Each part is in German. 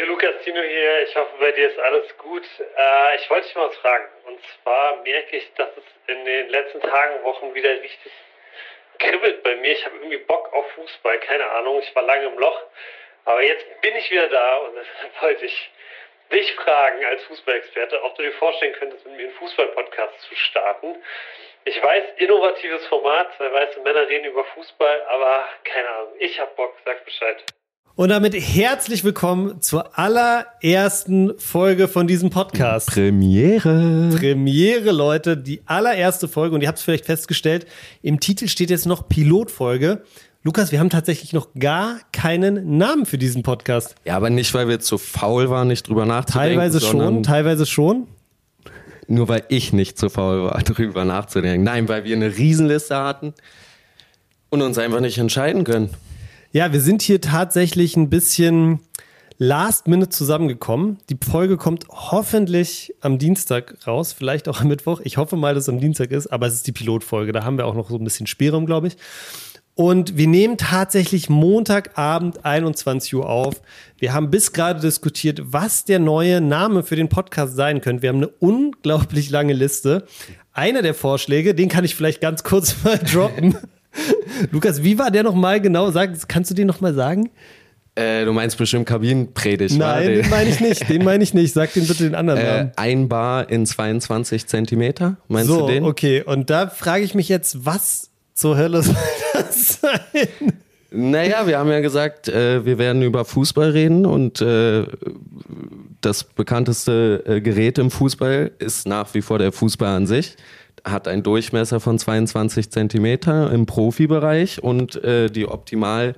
Ja, Lukas Tino hier. Ich hoffe, bei dir ist alles gut. Äh, ich wollte dich mal was fragen. Und zwar merke ich, dass es in den letzten Tagen, Wochen wieder richtig kribbelt bei mir. Ich habe irgendwie Bock auf Fußball. Keine Ahnung. Ich war lange im Loch. Aber jetzt bin ich wieder da und deshalb wollte ich dich fragen als Fußballexperte, ob du dir vorstellen könntest, mit mir einen Fußball-Podcast zu starten. Ich weiß, innovatives Format, zwei weiße Männer reden über Fußball, aber keine Ahnung. Ich hab Bock. Sag Bescheid. Und damit herzlich willkommen zur allerersten Folge von diesem Podcast. Premiere. Premiere, Leute, die allererste Folge. Und ihr habt es vielleicht festgestellt, im Titel steht jetzt noch Pilotfolge. Lukas, wir haben tatsächlich noch gar keinen Namen für diesen Podcast. Ja, aber nicht, weil wir zu faul waren, nicht drüber nachzudenken. Teilweise schon, teilweise schon. Nur weil ich nicht zu faul war, drüber nachzudenken. Nein, weil wir eine Riesenliste hatten und uns einfach nicht entscheiden können. Ja, wir sind hier tatsächlich ein bisschen last minute zusammengekommen. Die Folge kommt hoffentlich am Dienstag raus, vielleicht auch am Mittwoch. Ich hoffe mal, dass es am Dienstag ist, aber es ist die Pilotfolge. Da haben wir auch noch so ein bisschen Spielraum, glaube ich. Und wir nehmen tatsächlich Montagabend 21 Uhr auf. Wir haben bis gerade diskutiert, was der neue Name für den Podcast sein könnte. Wir haben eine unglaublich lange Liste. Einer der Vorschläge, den kann ich vielleicht ganz kurz mal droppen. Lukas, wie war der nochmal genau? Sag, kannst du den nochmal sagen? Äh, du meinst bestimmt Kabinenpredigt, Nein, den meine ich nicht. Den meine ich nicht. Sag den bitte den anderen Äh, Namen. ein Bar in 22 Zentimeter, meinst So, du den? okay. Und da frage ich mich jetzt, was zur Hölle soll das sein? Naja, wir haben ja gesagt, äh, wir werden über Fußball reden und äh, das bekannteste äh, Gerät im Fußball ist nach wie vor der Fußball an sich. Hat einen Durchmesser von 22 Zentimeter im Profibereich und äh, die optimal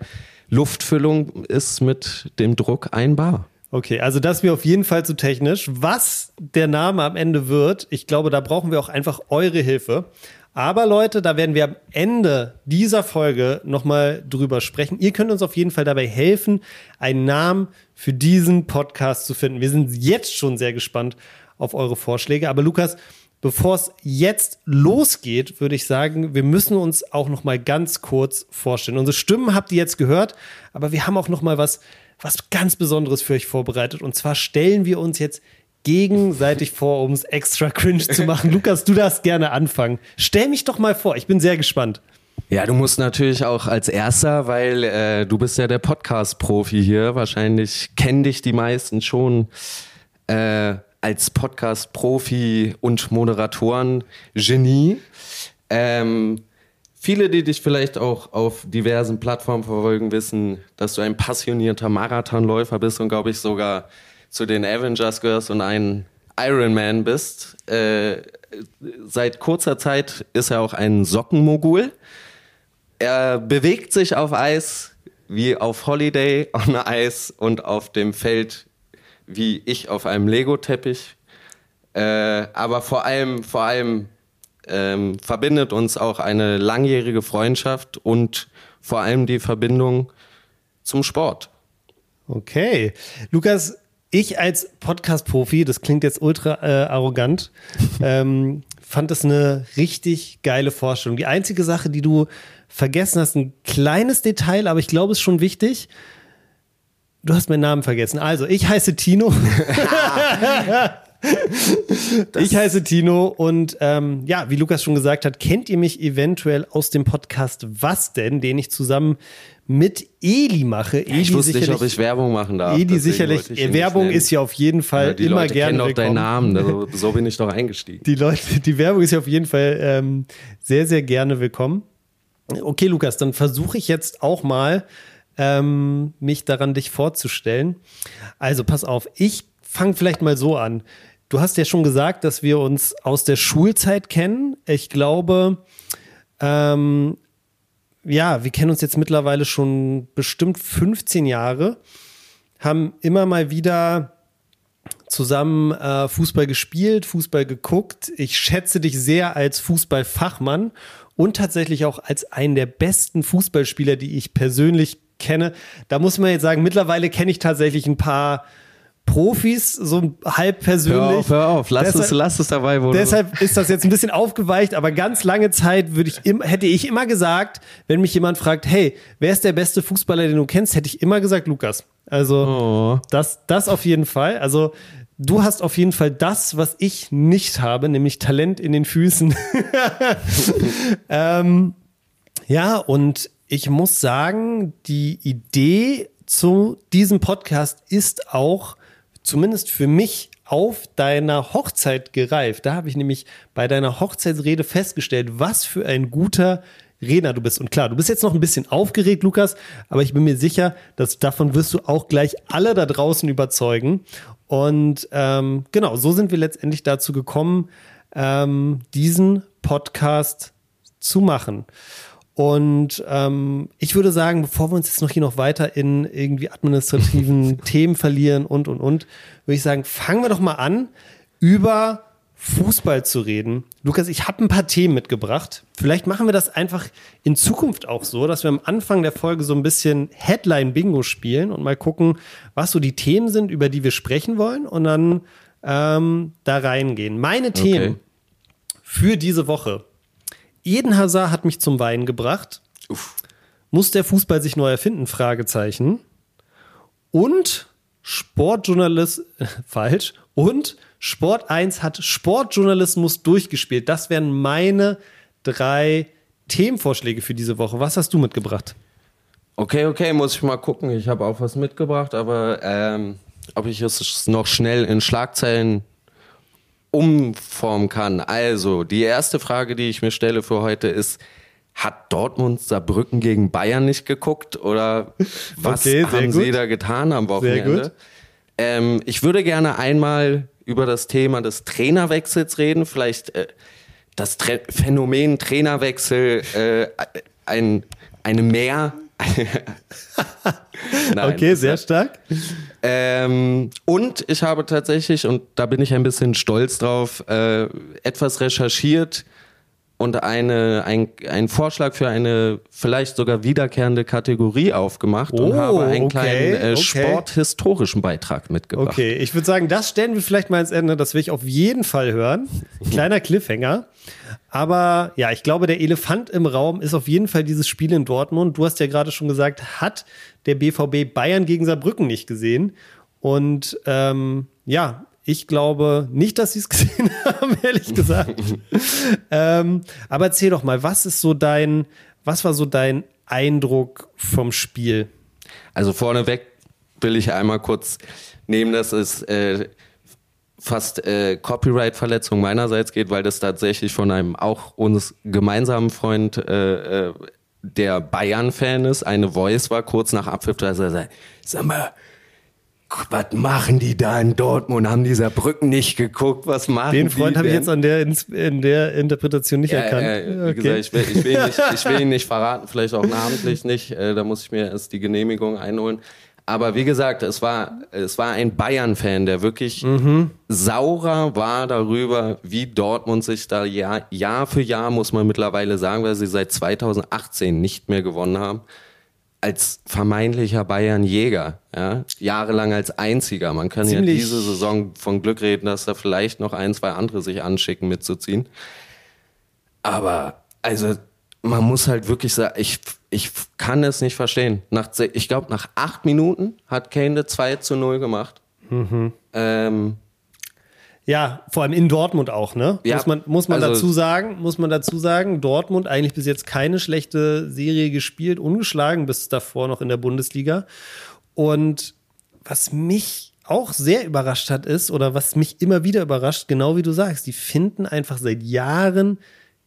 Luftfüllung ist mit dem Druck ein Bar. Okay, also das ist mir auf jeden Fall zu technisch. Was der Name am Ende wird, ich glaube, da brauchen wir auch einfach eure Hilfe. Aber Leute, da werden wir am Ende dieser Folge nochmal drüber sprechen. Ihr könnt uns auf jeden Fall dabei helfen, einen Namen für diesen Podcast zu finden. Wir sind jetzt schon sehr gespannt auf eure Vorschläge. Aber Lukas, bevor es jetzt losgeht, würde ich sagen, wir müssen uns auch noch mal ganz kurz vorstellen. Unsere Stimmen habt ihr jetzt gehört, aber wir haben auch noch mal was, was ganz Besonderes für euch vorbereitet. Und zwar stellen wir uns jetzt gegenseitig vor, um es extra cringe zu machen. Lukas, du darfst gerne anfangen. Stell mich doch mal vor, ich bin sehr gespannt. Ja, du musst natürlich auch als Erster, weil äh, du bist ja der Podcast-Profi hier. Wahrscheinlich kennen dich die meisten schon äh, als Podcast-Profi und Moderatoren-Genie. Ähm, viele, die dich vielleicht auch auf diversen Plattformen verfolgen, wissen, dass du ein passionierter Marathonläufer bist und glaube ich sogar zu den Avengers gehörst und ein Ironman bist. Äh, seit kurzer Zeit ist er auch ein Sockenmogul. Er bewegt sich auf Eis wie auf Holiday on Eis und auf dem Feld wie ich auf einem Lego-Teppich. Äh, aber vor allem, vor allem ähm, verbindet uns auch eine langjährige Freundschaft und vor allem die Verbindung zum Sport. Okay. Lukas, ich als Podcast-Profi, das klingt jetzt ultra äh, arrogant, ähm, fand das eine richtig geile Vorstellung. Die einzige Sache, die du vergessen hast, ein kleines Detail, aber ich glaube, es ist schon wichtig. Du hast meinen Namen vergessen. Also, ich heiße Tino. ich heiße Tino und ähm, ja, wie Lukas schon gesagt hat, kennt ihr mich eventuell aus dem Podcast Was denn, den ich zusammen mit Eli mache. Eli Ich wusste nicht, ob ich Werbung machen darf. Eli sicherlich. ich Werbung ist ja auf jeden Fall Ja, die immer Leute gerne kennen doch willkommen. deinen Namen. Also, so bin ich doch eingestiegen. Die Leute, die Werbung ist ja auf jeden Fall ähm, sehr, sehr gerne willkommen. Okay, Lukas, dann versuche ich jetzt auch mal, ähm, mich daran dich vorzustellen. Also pass auf, ich fange vielleicht mal so an. Du hast ja schon gesagt, dass wir uns aus der Schulzeit kennen. Ich glaube, ähm, ja, wir kennen uns jetzt mittlerweile schon bestimmt 15 Jahre, haben immer mal wieder zusammen äh, Fußball gespielt, Fußball geguckt. Ich schätze dich sehr als Fußballfachmann und tatsächlich auch als einen der besten Fußballspieler, die ich persönlich kenne. Da muss man jetzt sagen, mittlerweile kenne ich tatsächlich ein paar Profis, so halb persönlich. Hör auf, hör auf, lass, Deshalb- es, lass es dabei, wo Deshalb ist das jetzt ein bisschen aufgeweicht, aber ganz lange Zeit würde ich im, hätte ich immer gesagt, wenn mich jemand fragt, hey, wer ist der beste Fußballer, den du kennst, hätte ich immer gesagt Lukas. Also Oh. das, das auf jeden Fall. Also du hast auf jeden Fall das, was ich nicht habe, nämlich Talent in den Füßen. ähm, ja, und ich muss sagen, die Idee zu diesem Podcast ist auch zumindest für mich auf deiner Hochzeit gereift. Da habe ich nämlich bei deiner Hochzeitsrede festgestellt, was für ein guter Redner du bist. Und klar, du bist jetzt noch ein bisschen aufgeregt, Lukas, aber ich bin mir sicher, dass davon wirst du auch gleich alle da draußen überzeugen. Und ähm, genau, so sind wir letztendlich dazu gekommen, ähm, diesen Podcast zu machen. Und ähm, ich würde sagen, bevor wir uns jetzt noch hier noch weiter in irgendwie administrativen Themen verlieren und und und, würde ich sagen, fangen wir doch mal an, über Fußball zu reden. Lukas, ich habe ein paar Themen mitgebracht. Vielleicht machen wir das einfach in Zukunft auch so, dass wir am Anfang der Folge so ein bisschen Headline-Bingo spielen und mal gucken, was so die Themen sind, über die wir sprechen wollen und dann ähm, da reingehen. Meine Themen für diese Woche. Eden Hazard hat mich zum Weinen gebracht. Muss der Fußball sich neu erfinden? Fragezeichen. Und Sportjournalist, falsch. Und Sport 1 hat Sportjournalismus durchgespielt. Das wären meine drei Themenvorschläge für diese Woche. Was hast du mitgebracht? Okay, okay, muss ich mal gucken. Ich habe auch was mitgebracht, aber ähm, ob ich es noch schnell in Schlagzeilen umformen kann. Also, die erste Frage, die ich mir stelle für heute ist, hat Dortmund Saarbrücken gegen Bayern nicht geguckt oder was Okay, sehr haben sie gut. da getan am Sehr Wochenende? gut. Ähm, ich würde gerne einmal über das Thema des Trainerwechsels reden, vielleicht äh, das Tra Phänomen Trainerwechsel, äh, ein, eine mehr. Nein, okay, sehr stark. Ähm, und ich habe tatsächlich, und da bin ich ein bisschen stolz drauf, äh, etwas recherchiert und eine, ein, einen Vorschlag für eine vielleicht sogar wiederkehrende Kategorie aufgemacht und Oh, habe einen okay, kleinen äh, okay. sporthistorischen Beitrag mitgebracht. Okay, ich würde sagen, das stellen wir vielleicht mal ins Ende. Das will ich auf jeden Fall hören. Kleiner Cliffhanger. Aber ja, ich glaube, der Elefant im Raum ist auf jeden Fall dieses Spiel in Dortmund. Du hast ja gerade schon gesagt, hat der BVB Bayern gegen Saarbrücken nicht gesehen. Und ähm, ja, ich glaube nicht, dass sie es gesehen haben, ehrlich gesagt. ähm, aber erzähl doch mal, was ist so dein, was war so dein Eindruck vom Spiel? Also vorneweg will ich einmal kurz nehmen, dass es äh, fast äh, Copyright-Verletzung meinerseits geht, weil das tatsächlich von einem auch uns gemeinsamen Freund, äh, äh, der Bayern-Fan ist, eine Voice war kurz nach Abpfiff, da er sagt, sag mal, was machen die da in Dortmund? Haben dieser Brücken nicht geguckt? Was machen Den Freund habe ich jetzt an der, in der Interpretation nicht Ja, erkannt. äh, wie gesagt, ich will, ich, will ihn nicht, ich will ihn nicht verraten, vielleicht auch namentlich nicht. Äh, da muss ich mir erst die Genehmigung einholen. Aber wie gesagt, es war, es war ein Bayern-Fan, der wirklich saurer war darüber, wie Dortmund sich da Jahr, Jahr für Jahr, muss man mittlerweile sagen, weil sie seit 2018 nicht mehr gewonnen haben, als vermeintlicher Bayern-Jäger. Ja? Jahrelang als einziger. Man kann ja Ziemlich- diese Saison von Glück reden, dass da vielleicht noch ein, zwei andere sich anschicken mitzuziehen. Aber, also, man muss halt wirklich sagen, ich, ich kann es nicht verstehen. Nach, ich glaube, nach acht Minuten hat Kane das 2 zu 0 gemacht. Ähm, Ja, vor allem in Dortmund auch, ne? Ja, muss man, muss man also- dazu sagen, muss man dazu sagen, Dortmund eigentlich bis jetzt keine schlechte Serie gespielt, ungeschlagen bis davor noch in der Bundesliga. Und was mich auch sehr überrascht hat, ist, oder was mich immer wieder überrascht, genau wie du sagst, die finden einfach seit Jahren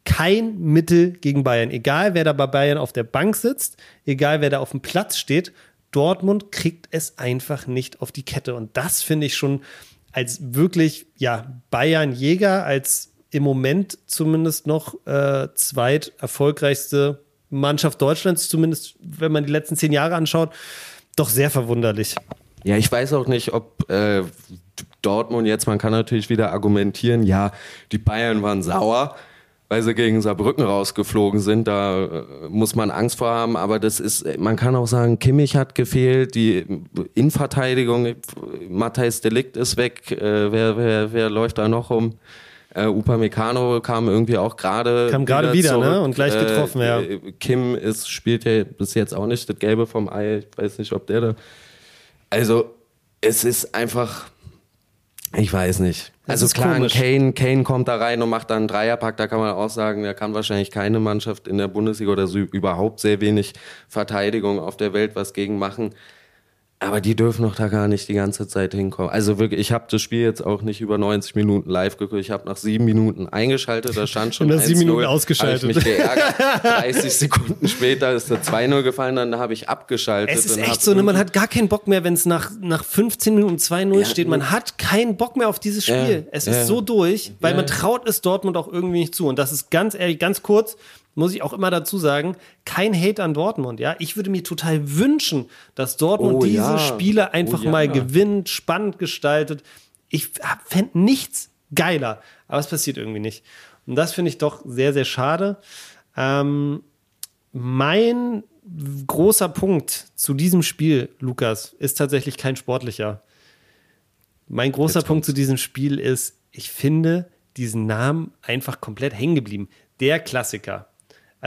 kein Mittel gegen Bayern. Egal, wer da bei Bayern auf der Bank sitzt, egal, wer da auf dem Platz steht, Dortmund kriegt es einfach nicht auf die Kette. Und das finde ich schon als wirklich, ja, Bayern-Jäger, als im Moment zumindest noch äh, zweit erfolgreichste Mannschaft Deutschlands, zumindest wenn man die letzten zehn Jahre anschaut, doch sehr verwunderlich. Ja, ich weiß auch nicht, ob äh, Dortmund jetzt, man kann natürlich wieder argumentieren, ja, die Bayern waren sauer, weil sie gegen Saarbrücken rausgeflogen sind. Da äh, muss man Angst vor haben, aber das ist, man kann auch sagen, Kimmich hat gefehlt, die Innenverteidigung Matthijs Delikt ist weg. Äh, wer, wer, wer läuft da noch rum? Äh, Upamecano kam irgendwie auch gerade Kam gerade wieder, ne? Und gleich getroffen, ja. äh, Kim ist, spielt ja bis jetzt auch nicht das Gelbe vom Ei. Ich weiß nicht, ob der da. Also, es ist einfach. Ich weiß nicht. Das also klar. Kane, Kane kommt da rein und macht dann einen Dreierpack. Da kann man auch sagen, da kann wahrscheinlich keine Mannschaft in der Bundesliga oder so überhaupt sehr wenig Verteidigung auf der Welt was gegen machen. Aber die dürfen doch da gar nicht die ganze Zeit hinkommen. Also wirklich, ich habe das Spiel jetzt auch nicht über 90 Minuten live geguckt. Ich habe nach sieben Minuten eingeschaltet, da stand schon Und nach sieben 1-0. Minuten ausgeschaltet. Ich mich geärgert. 30 Sekunden später ist der 2-0 gefallen, dann habe ich abgeschaltet. Es ist echt so, ne? man hat gar keinen Bock mehr, wenn es nach, nach 15 Minuten 2-0 Ja, steht. Man hat keinen Bock mehr auf dieses Spiel. Ja, es ja. ist so durch, weil Ja. man traut es Dortmund auch irgendwie nicht zu. Und das ist ganz ehrlich, ganz kurz, muss ich auch immer dazu sagen, kein Hate an Dortmund. Ja, ich würde mir total wünschen, dass Dortmund Oh, diese ja. Spiele einfach Oh, ja. mal gewinnt, spannend gestaltet. Ich fände nichts geiler, aber es passiert irgendwie nicht. Und das finde ich doch sehr, sehr schade. Ähm, mein großer Punkt zu diesem Spiel, Lukas, ist tatsächlich kein sportlicher. Mein großer Jetzt Punkt zu diesem Spiel ist, ich finde diesen Namen einfach komplett hängen geblieben. Der Klassiker.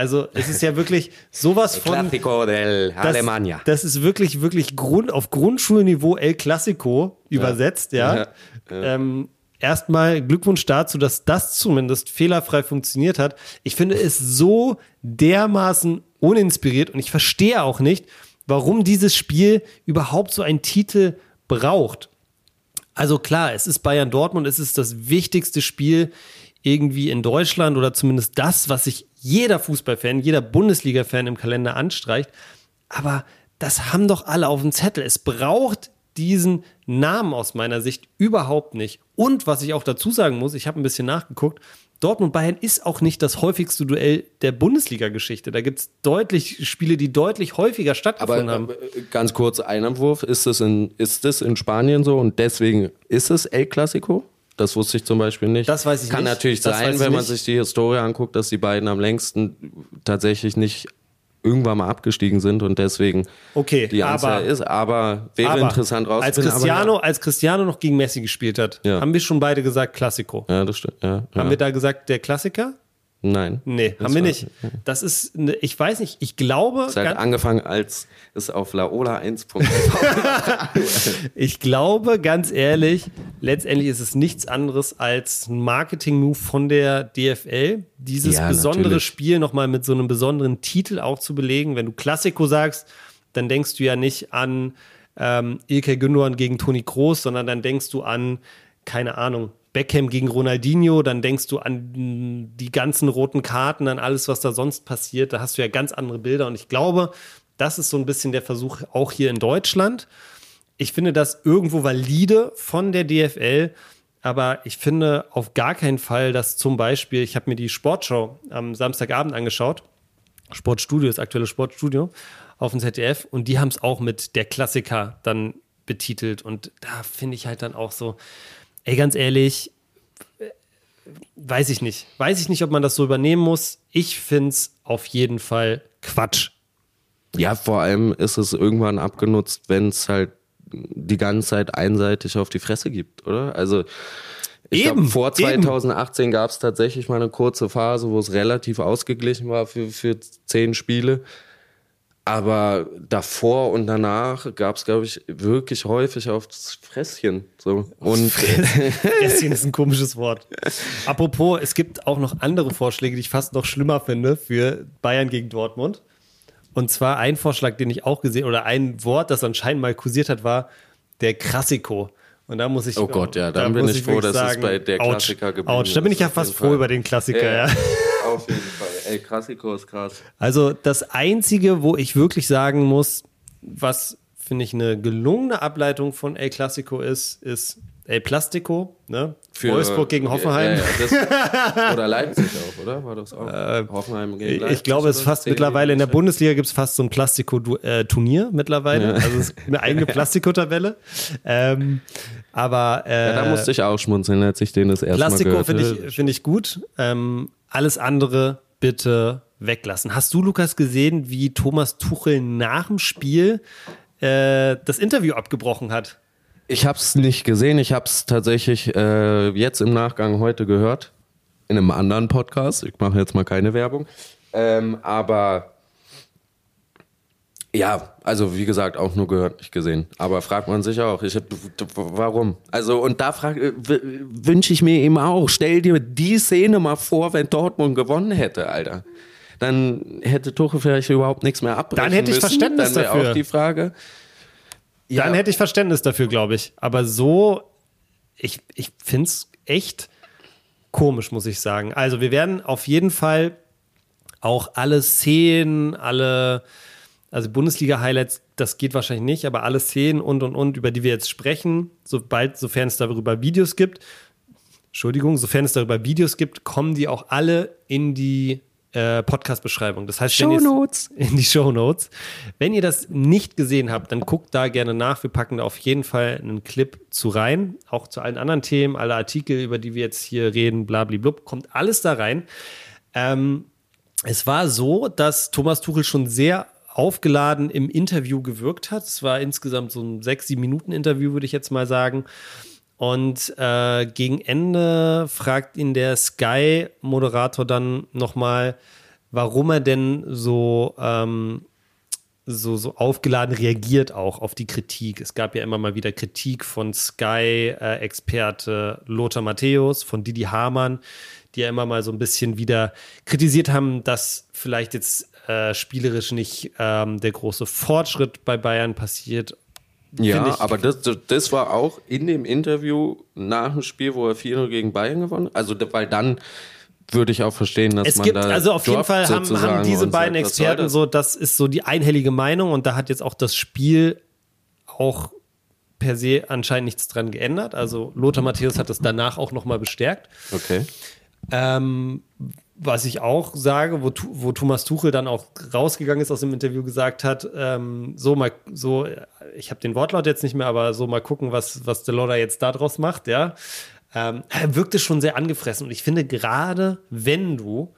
Also es ist ja wirklich sowas von. Classico del Das, Alemania. das ist wirklich, wirklich Grund, auf Grundschulniveau El Clasico übersetzt, ja. Ja, Ähm, erstmal Glückwunsch dazu, dass das zumindest fehlerfrei funktioniert hat. Ich finde es so dermaßen uninspiriert und ich verstehe auch nicht, warum dieses Spiel überhaupt so einen Titel braucht. Also klar, es ist Bayern Dortmund, es ist das wichtigste Spiel irgendwie in Deutschland oder zumindest das, was sich jeder Fußballfan, jeder Bundesliga-Fan im Kalender anstreicht. Aber das haben doch alle auf dem Zettel. Es braucht diesen Namen aus meiner Sicht überhaupt nicht. Und was ich auch dazu sagen muss, ich habe ein bisschen nachgeguckt, Dortmund-Bayern ist auch nicht das häufigste Duell der Bundesliga-Geschichte. Da gibt es deutlich Spiele, die deutlich häufiger Aber stattgefunden haben. äh, ganz kurz Einwurf, ist das, in, ist das in Spanien so und deswegen ist es El Clasico? Das wusste ich zum Beispiel nicht. Das weiß ich Kann nicht. natürlich Das sein, wenn man sich die Historie anguckt, dass die beiden am längsten tatsächlich nicht irgendwann mal abgestiegen sind und deswegen Okay, die Anzahl aber- ist. Aber wäre Aber interessant als rauszufinden. Cristiano, Aber als Cristiano noch gegen Messi gespielt hat, Ja. haben wir schon beide gesagt Klassiko. ja. ja, das stimmt. Ja, ja. Haben wir da gesagt der Klassiker? Nein. Nee, haben wir nicht. Das ist, eine, ich weiß nicht, ich glaube, Es hat angefangen als es auf Laola 1. ich glaube, ganz ehrlich, letztendlich ist es nichts anderes als ein Marketing-Move von der DFL, dieses Ja, besondere natürlich. Spiel nochmal mit so einem besonderen Titel auch zu belegen. Wenn du Klassiko sagst, dann denkst du ja nicht an ähm, Ilkay Gündogan gegen Toni Kroos, sondern dann denkst du an, keine Ahnung, Beckham gegen Ronaldinho, dann denkst du an die ganzen roten Karten, an alles, was da sonst passiert. Da hast du ja ganz andere Bilder. Und ich glaube, das ist so ein bisschen der Versuch auch hier in Deutschland. Ich finde das irgendwo valide von der DFL, aber ich finde auf gar keinen Fall, dass zum Beispiel, ich habe mir die Sportshow am Samstagabend angeschaut, Sportstudio, das aktuelle Sportstudio auf dem ZDF und die haben es auch mit der Klassiker dann betitelt und da finde ich halt dann auch so, ey, ganz ehrlich, weiß ich nicht. Weiß ich nicht, ob man das so übernehmen muss. Ich finde es auf jeden Fall Quatsch. Ja, vor allem ist es irgendwann abgenutzt, wenn es halt die ganze Zeit einseitig auf die Fresse gibt, oder? Also ich Eben, glaube, vor eben. 2018 gab es tatsächlich mal eine kurze Phase, wo es relativ ausgeglichen war für, für zehn Spiele. Aber davor und danach gab es, glaube ich, wirklich häufig aufs Fresschen. So. Und Fresschen ist ein komisches Wort. Apropos, es gibt auch noch andere Vorschläge, die ich fast noch schlimmer finde für Bayern gegen Dortmund. Und zwar ein Vorschlag, den ich auch gesehen oder ein Wort, das anscheinend mal kursiert hat, war der Krassiko. Und da muss ich. Oh Gott, ja, dann da bin ich froh, dass es bei der Klassiker geblieben ouch. Da bin ich ja fast froh über den Klassiker, ja. auf jeden Fall. Ey, Klassiko ist krass. Also das Einzige, wo ich wirklich sagen muss, was finde ich eine gelungene Ableitung von El Clasico ist, ist El Plastico, ne? Wolfsburg gegen Hoffenheim. Ja, ja, das, oder Leipzig auch, oder? War das auch? Hoffenheim gegen Leipzig. Ich glaube, es ist fast mittlerweile in der Bundesliga gibt es fast so ein Plastiko-Turnier mittlerweile. Also es ist eine eigene Plastiko-Tabelle. Ähm, aber äh, Ja, da musste ich auch schmunzeln, als ich den das erste Mal Plastiko gehört finde habe. ich, find ich gut. Ähm, alles andere bitte weglassen. Hast du, Lukas, gesehen, wie Thomas Tuchel nach dem Spiel äh, das Interview abgebrochen hat? Ich habe es nicht gesehen. Ich habe es tatsächlich äh, jetzt im Nachgang heute gehört. In einem anderen Podcast. Ich mache jetzt mal keine Werbung. Ähm, aber ja, also wie gesagt, auch nur gehört, nicht gesehen. Aber fragt man sich auch, ich, warum? Also und da äh, wünsche ich mir eben auch, stell dir die Szene mal vor, wenn Dortmund gewonnen hätte, Alter. Dann hätte Tuchel vielleicht überhaupt nichts mehr abbrechen Dann hätte ich müssen. Verständnis Dann dafür. auch die Frage. Dann hätte ich Verständnis dafür, glaube ich. Aber so, ich, ich finde es echt komisch, muss ich sagen. Also, wir werden auf jeden Fall auch alle Szenen, alle, also Bundesliga-Highlights, das geht wahrscheinlich nicht, aber alle Szenen und und und, über die wir jetzt sprechen, sobald, sofern es darüber Videos gibt, Entschuldigung, sofern es darüber Videos gibt, kommen die auch alle in die äh, Podcast-Beschreibung. Das heißt, wenn ihr Shownotes. in die Show Notes. Wenn ihr das nicht gesehen habt, dann guckt da gerne nach. Wir packen da auf jeden Fall einen Clip zu rein, auch zu allen anderen Themen, alle Artikel, über die wir jetzt hier reden, blablablub, kommt alles da rein. Ähm, es war so, dass Thomas Tuchel schon sehr aufgeladen im Interview gewirkt hat. Es war insgesamt so ein sechs, sieben Minuten Interview, würde ich jetzt mal sagen. Und äh, gegen Ende fragt ihn der Sky-Moderator dann nochmal, warum er denn so, ähm, so, so aufgeladen reagiert auch auf die Kritik. Es gab ja immer mal wieder Kritik von Sky-Experte Lothar Matthäus, von Didi Hamann, die ja immer mal so ein bisschen wieder kritisiert haben, dass vielleicht jetzt äh, spielerisch nicht ähm, der große Fortschritt bei Bayern passiert. Ja, aber das, das war auch in dem Interview nach dem Spiel, wo er 4-0 gegen Bayern gewonnen hat. Also, weil dann würde ich auch verstehen, dass Es man gibt, da also auf jeden Fall haben, haben diese beiden sagt, Experten das? so, das ist so die einhellige Meinung und da hat jetzt auch das Spiel auch per se anscheinend nichts dran geändert. Also Lothar Matthäus hat das danach auch nochmal bestärkt. Okay. Ähm, was ich auch sage, wo, wo Thomas Tuchel dann auch rausgegangen ist aus dem Interview, gesagt hat, ähm, so mal, so, ich habe den Wortlaut jetzt nicht mehr, aber so mal gucken, was, was der Lothar jetzt daraus macht, ja. Ähm, er wirkte schon sehr angefressen und ich finde, gerade wenn du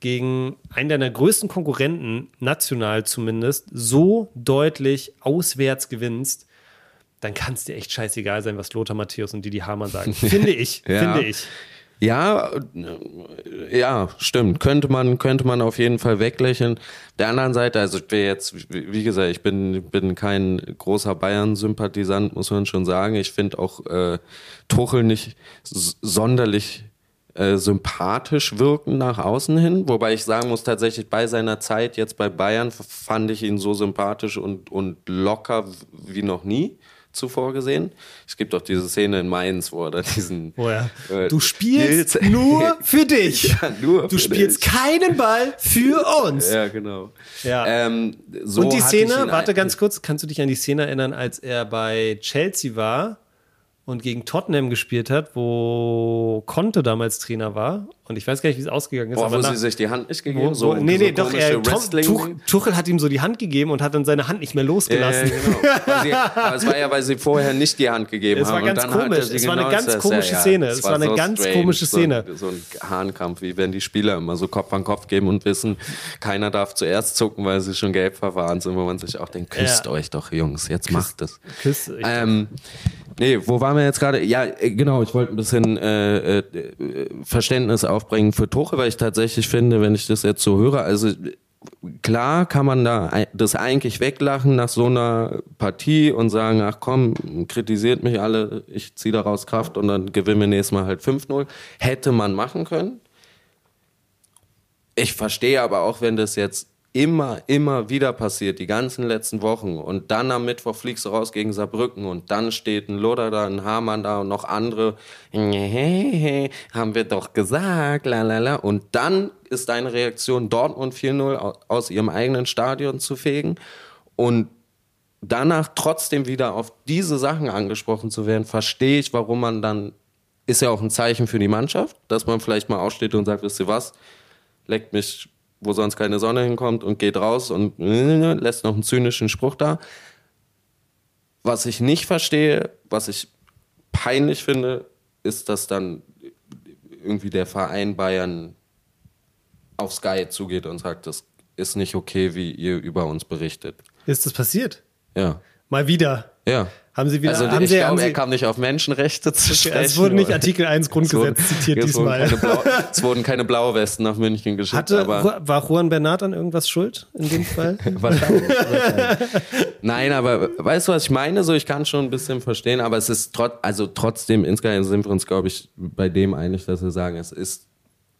gegen einen deiner größten Konkurrenten, national zumindest, so deutlich auswärts gewinnst, dann kann es dir echt scheißegal sein, was Lothar Matthäus und Didi Hamann sagen. Finde ich, Ja. finde ich. Ja, ja, stimmt. Könnte man, könnte man auf jeden Fall weglächeln. Der anderen Seite, also ich bin jetzt, wie gesagt, ich bin, bin kein großer Bayern-Sympathisant, muss man schon sagen. Ich finde auch äh, Tuchel nicht sonderlich äh, sympathisch wirken nach außen hin. Wobei ich sagen muss, tatsächlich bei seiner Zeit jetzt bei Bayern fand ich ihn so sympathisch und, und locker wie noch nie zuvor gesehen. Es gibt auch diese Szene in Mainz, wo er da diesen Woher? äh, Du spielst Nils- nur für dich. Ja, nur du spielst dich. keinen Ball für uns. Ja, genau. Ja. Ähm, so Und die Szene, warte ganz kurz, kannst du dich an die Szene erinnern, als er bei Chelsea war und gegen Tottenham gespielt hat, wo Conte damals Trainer war? Und ich weiß gar nicht, wie es ausgegangen ist. Boah, aber wo nach- sie sich die Hand nicht gegeben wo, so, nee, so nee, doch, er, komische Tom, Wrestling- Tuch, Tuchel hat ihm so die Hand gegeben und hat dann seine Hand nicht mehr Ja, ja, losgelassen. genau. Sie, aber es war ja, weil sie vorher nicht die Hand gegeben Es war haben. ganz dann hat komisch. Es war eine ganz komische Szene. Es war eine ganz komische Szene. So, so ein Hahnkampf, wie wenn die Spieler immer so Kopf an Kopf geben und wissen, keiner darf zuerst zucken, weil sie schon gelb verfahren sind, wo man sich auch denkt, küsst Ja. euch doch, Jungs, jetzt macht es. Küss, ich, Ähm, nee, wo waren wir jetzt gerade? Ja, äh, genau, ich wollte ein bisschen äh, äh, Verständnis aufbringen für Tuchel, weil ich tatsächlich finde, wenn ich das jetzt so höre, also klar kann man da das eigentlich weglachen nach so einer Partie und sagen, ach komm, kritisiert mich alle, ich ziehe daraus Kraft und dann gewinnen wir nächstes Mal halt 5-0. Hätte man machen können. Ich verstehe aber auch, wenn das jetzt immer, immer wieder passiert, die ganzen letzten Wochen und dann am Mittwoch fliegst du raus gegen Saarbrücken und dann steht ein Loder da, ein Hamann da und noch andere, haben wir doch gesagt, la la la. Und dann ist deine Reaktion, Dortmund 4-0 au- aus ihrem eigenen Stadion zu fegen und danach trotzdem wieder auf diese Sachen angesprochen zu werden, verstehe ich, warum man dann, ist ja auch ein Zeichen für die Mannschaft, dass man vielleicht mal aufsteht und sagt, wisst ihr was, leckt mich, wo sonst keine Sonne hinkommt und geht raus und lässt noch einen zynischen Spruch da. Was ich nicht verstehe, was ich peinlich finde, ist, dass dann irgendwie der Verein Bayern auf Sky zugeht und sagt, das ist nicht okay, wie ihr über uns berichtet. ist das passiert? Ja. Mal wieder. Ja. Haben Sie wieder, Also haben ich Sie, glaube, er kam nicht auf Menschenrechte zu sprechen. es wurde nicht Artikel 1 Grundgesetz Es zitiert es wurden diesmal. keine Blau, es wurden keine Blauwesten nach München geschickt, Hatte, war Juan Bernat an irgendwas schuld in dem Fall? wahrscheinlich, wahrscheinlich. Nein, aber weißt du, was ich meine? So, ich kann schon ein bisschen verstehen, aber es ist trotz, also trotzdem insgesamt sind wir uns, glaube ich, bei dem einig, dass wir sagen, es ist,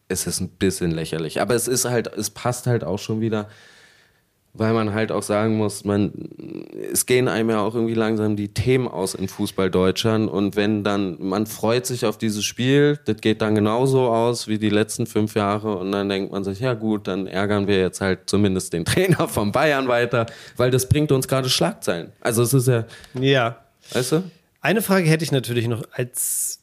es ist ein bisschen lächerlich. Aber es ist halt, es passt halt auch schon wieder, weil man halt auch sagen muss, man, es gehen einem ja auch irgendwie langsam die Themen aus in Fußball Deutschland und wenn dann, man freut sich auf dieses Spiel, das geht dann genauso aus wie die letzten fünf Jahre und dann denkt man sich, ja gut, dann ärgern wir jetzt halt zumindest den Trainer von Bayern weiter, weil das bringt uns gerade Schlagzeilen. Also es ist ja, ja. weißt du? Eine Frage hätte ich natürlich noch als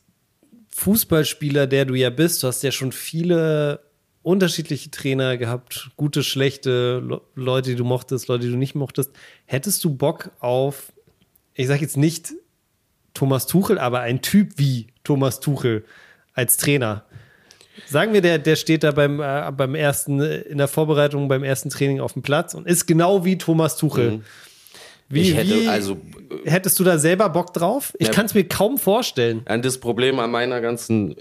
Fußballspieler, der du ja bist. Du hast ja schon viele unterschiedliche Trainer gehabt, gute, schlechte, Le Leute, die du mochtest, Leute, die du nicht mochtest. Hättest du Bock auf, ich sage jetzt nicht Thomas Tuchel, aber ein Typ wie Thomas Tuchel als Trainer? Sagen wir, der, der steht da beim, äh, beim ersten, äh, in der Vorbereitung, beim ersten Training auf dem Platz und ist genau wie Thomas Tuchel. Wie, Ich hätte wie also hättest du da selber Bock drauf? Ich Ja. kann es mir kaum vorstellen. Das Problem an meiner ganzen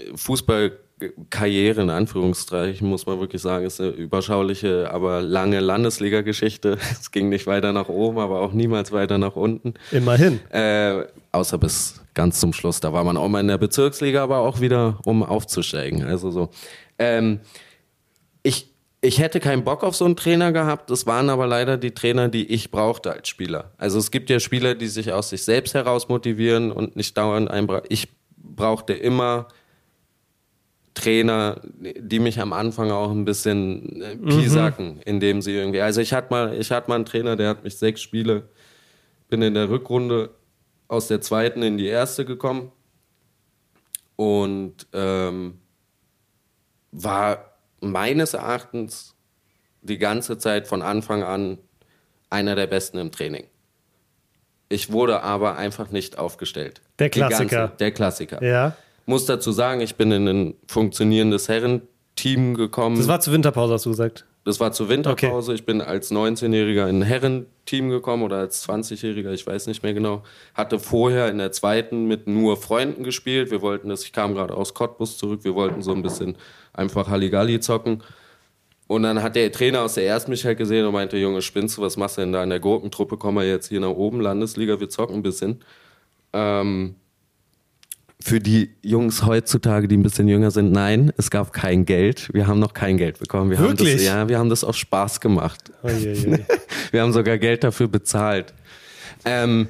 Fußballkarriere, in Anführungszeichen, muss man wirklich sagen, ist eine überschauliche, aber lange Landesliga-Geschichte. Es ging nicht weiter nach oben, aber auch niemals weiter nach unten. Immerhin. Äh, außer bis ganz zum Schluss. Da war man auch mal in der Bezirksliga, aber auch wieder, um aufzusteigen. Also so. Ähm, ich, ich hätte keinen Bock auf so einen Trainer gehabt. Das waren aber leider die Trainer, die ich brauchte als Spieler. Also es gibt ja Spieler, die sich aus sich selbst heraus motivieren und nicht dauernd einbra Ich brauchte immer Trainer, die mich am Anfang auch ein bisschen äh, piesacken, indem sie irgendwie. Also ich hatte mal, ich hatte mal einen Trainer, der hat mich sechs Spiele, bin in der Rückrunde aus der zweiten in die erste gekommen und ähm, war meines Erachtens die ganze Zeit von Anfang an einer der Besten im Training. Ich wurde aber einfach nicht aufgestellt. Der Klassiker. Ganze, der Klassiker. Ja. Muss dazu sagen, ich bin in ein funktionierendes Herrenteam gekommen. Das war zur Winterpause, hast du gesagt. Das war zur Winterpause. Ich bin als 19-Jähriger in ein Herrenteam gekommen oder als 20-Jähriger, ich weiß nicht mehr genau. Hatte vorher in der zweiten mit nur Freunden gespielt. Wir wollten das, ich kam gerade aus Cottbus zurück, wir wollten so ein bisschen einfach Halligalli zocken. Und dann hat der Trainer aus der ersten mich halt gesehen und meinte, Junge, spinnst du, was machst du denn da in der Gurkentruppe? Komm mal jetzt hier nach oben, Landesliga, wir zocken ein bisschen. Ähm, für die Jungs heutzutage, die ein bisschen jünger sind, nein, es gab kein Geld. Wir haben noch kein Geld bekommen. Wir Haben Wirklich? das, ja, wir haben das auf Spaß gemacht. Uiuiui. Wir haben sogar Geld dafür bezahlt. Ähm,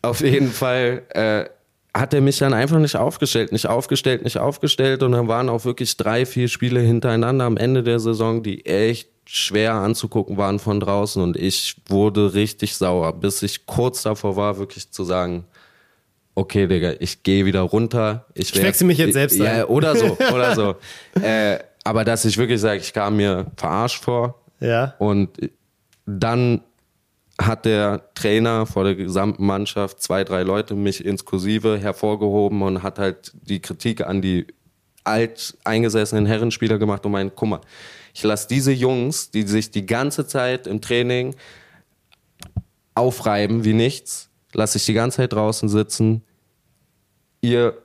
auf jeden Fall äh, hat er mich dann einfach nicht aufgestellt, nicht aufgestellt, nicht aufgestellt. Und dann waren auch wirklich drei, vier Spiele hintereinander am Ende der Saison, die echt schwer anzugucken waren von draußen. Und ich wurde richtig sauer, bis ich kurz davor war, wirklich zu sagen, okay, Digga, ich gehe wieder runter. Ich, Ich wechsle mich jetzt selbst Ja, ein. oder so, oder so. äh, aber dass ich wirklich sage, ich kam mir verarscht vor. Ja. Und dann hat der Trainer vor der gesamten Mannschaft zwei, drei Leute, mich inklusive, hervorgehoben und hat halt die Kritik an die alt eingesessenen Herrenspieler gemacht und meint, guck mal, ich lasse diese Jungs, die sich die ganze Zeit im Training aufreiben wie nichts, lasse ich die ganze Zeit draußen sitzen. Ihr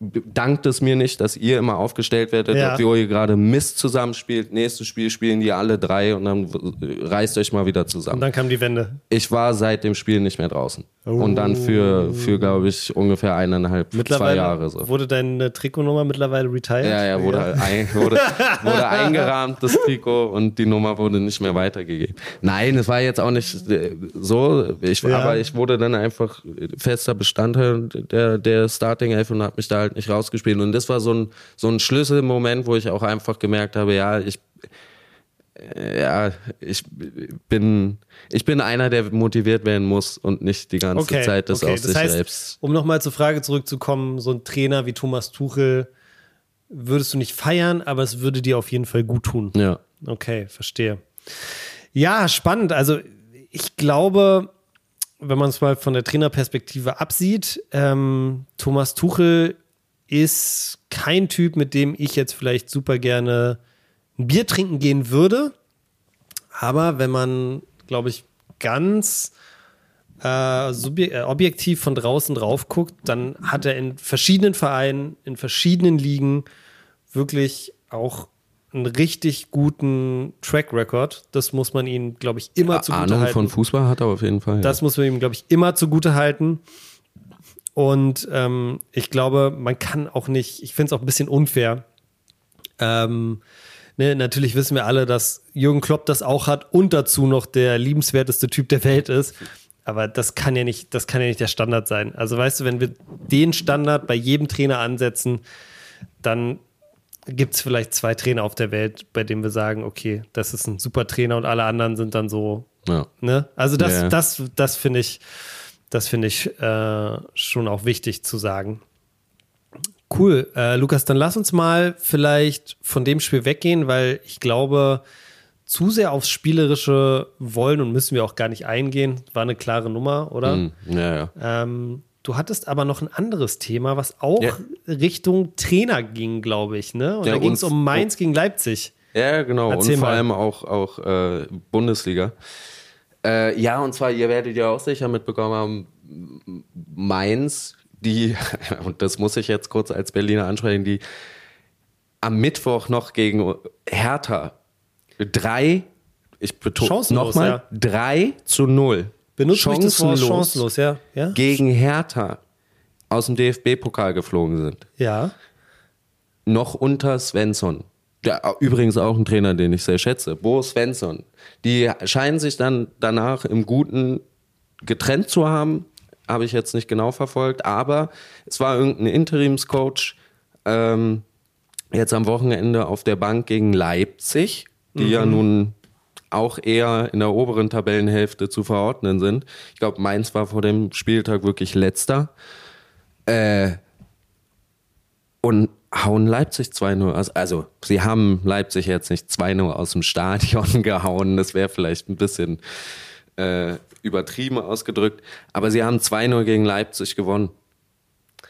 dankt es mir nicht, dass ihr immer aufgestellt werdet, Ja. obwohl ihr gerade Mist zusammenspielt. Nächstes Spiel spielen die alle drei und dann reißt euch mal wieder Und zusammen. dann kam die Wende. Ich war seit dem Spiel nicht mehr draußen. Und dann für, für glaube ich, ungefähr eineinhalb, zwei Jahre so. wurde deine Trikotnummer mittlerweile retired. Ja, ja, wurde, halt Ein, wurde, wurde eingerahmt, das Trikot, und die Nummer wurde nicht mehr weitergegeben. Nein, es war jetzt auch nicht äh, so, ich, Ja. aber ich wurde dann einfach fester Bestandteil der, der Starting Elf und habe mich da halt nicht rausgespielt. Und das war so ein, so ein Schlüsselmoment, wo ich auch einfach gemerkt habe, ja, ich, ja, ich bin, ich bin einer, der motiviert werden muss und nicht die ganze Okay, Zeit das okay. aus das sich heißt, selbst. um nochmal zur Frage zurückzukommen, so ein Trainer wie Thomas Tuchel würdest du nicht feiern, aber es würde dir auf jeden Fall gut tun. Ja. Okay, verstehe. Ja, spannend. Also ich glaube, wenn man es mal von der Trainerperspektive absieht, ähm, Thomas Tuchel ist kein Typ, mit dem ich jetzt vielleicht super gerne ein Bier trinken gehen würde. Aber wenn man, glaube ich, ganz äh, äh, objektiv von draußen drauf guckt, dann hat er in verschiedenen Vereinen, in verschiedenen Ligen wirklich auch einen richtig guten Track Record. Das muss man ihm, glaube ich, immer zugute Ahnung halten. von Fußball hat er auf jeden Fall. Das muss man ihm, glaube ich, immer zugute halten. Und ähm, ich glaube, man kann auch nicht, ich finde es auch ein bisschen unfair. Ähm, ne, natürlich wissen wir alle, dass Jürgen Klopp das auch hat und dazu noch der liebenswerteste Typ der Welt ist. Aber das kann ja nicht, das kann ja nicht der Standard sein. Also weißt du, wenn wir den Standard bei jedem Trainer ansetzen, dann gibt es vielleicht zwei Trainer auf der Welt, bei denen wir sagen, okay, das ist ein super Trainer und alle anderen sind dann so, ja. Ne? Also das, Ja. das, das finde ich, das finde ich äh, schon auch wichtig zu sagen. Cool, äh, Lukas, dann lass uns mal vielleicht von dem Spiel weggehen, weil ich glaube, zu sehr aufs Spielerische wollen und müssen wir auch gar nicht eingehen. War eine klare Nummer, oder? Hm, ja, ja. Ähm, du hattest aber noch ein anderes Thema, was auch Ja. Richtung Trainer ging, glaube ich. Ne? Und Ja, da ging es um Mainz gegen Leipzig. Ja, genau. Erzähl und vor mal. allem auch, auch äh, Bundesliga. Äh, ja, und zwar, ihr werdet ja auch sicher mitbekommen haben, Mainz, die, und das muss ich jetzt kurz als Berliner ansprechen, die am Mittwoch noch gegen Hertha drei, ich betone Chancenlos, nochmal, ja. drei zu null. Benutzt ruhig das Wort chancenlos, ja? Ja. gegen Hertha aus dem DFB-Pokal geflogen sind. ja. noch unter Svensson. Ja, übrigens auch ein Trainer, den ich sehr schätze, Bo Svensson. Die scheinen sich dann danach im Guten getrennt zu haben, habe ich jetzt nicht genau verfolgt, aber es war irgendein Interimscoach ähm, jetzt am Wochenende auf der Bank gegen Leipzig, die ja nun auch eher in der oberen Tabellenhälfte zu verordnen sind. Ich glaube, Mainz war vor dem Spieltag wirklich letzter. Äh, und hauen Leipzig 2-0. Also, also, sie haben Leipzig jetzt nicht 2-0 aus dem Stadion gehauen. Das wäre vielleicht ein bisschen äh, übertrieben ausgedrückt. Aber sie haben 2-0 gegen Leipzig gewonnen.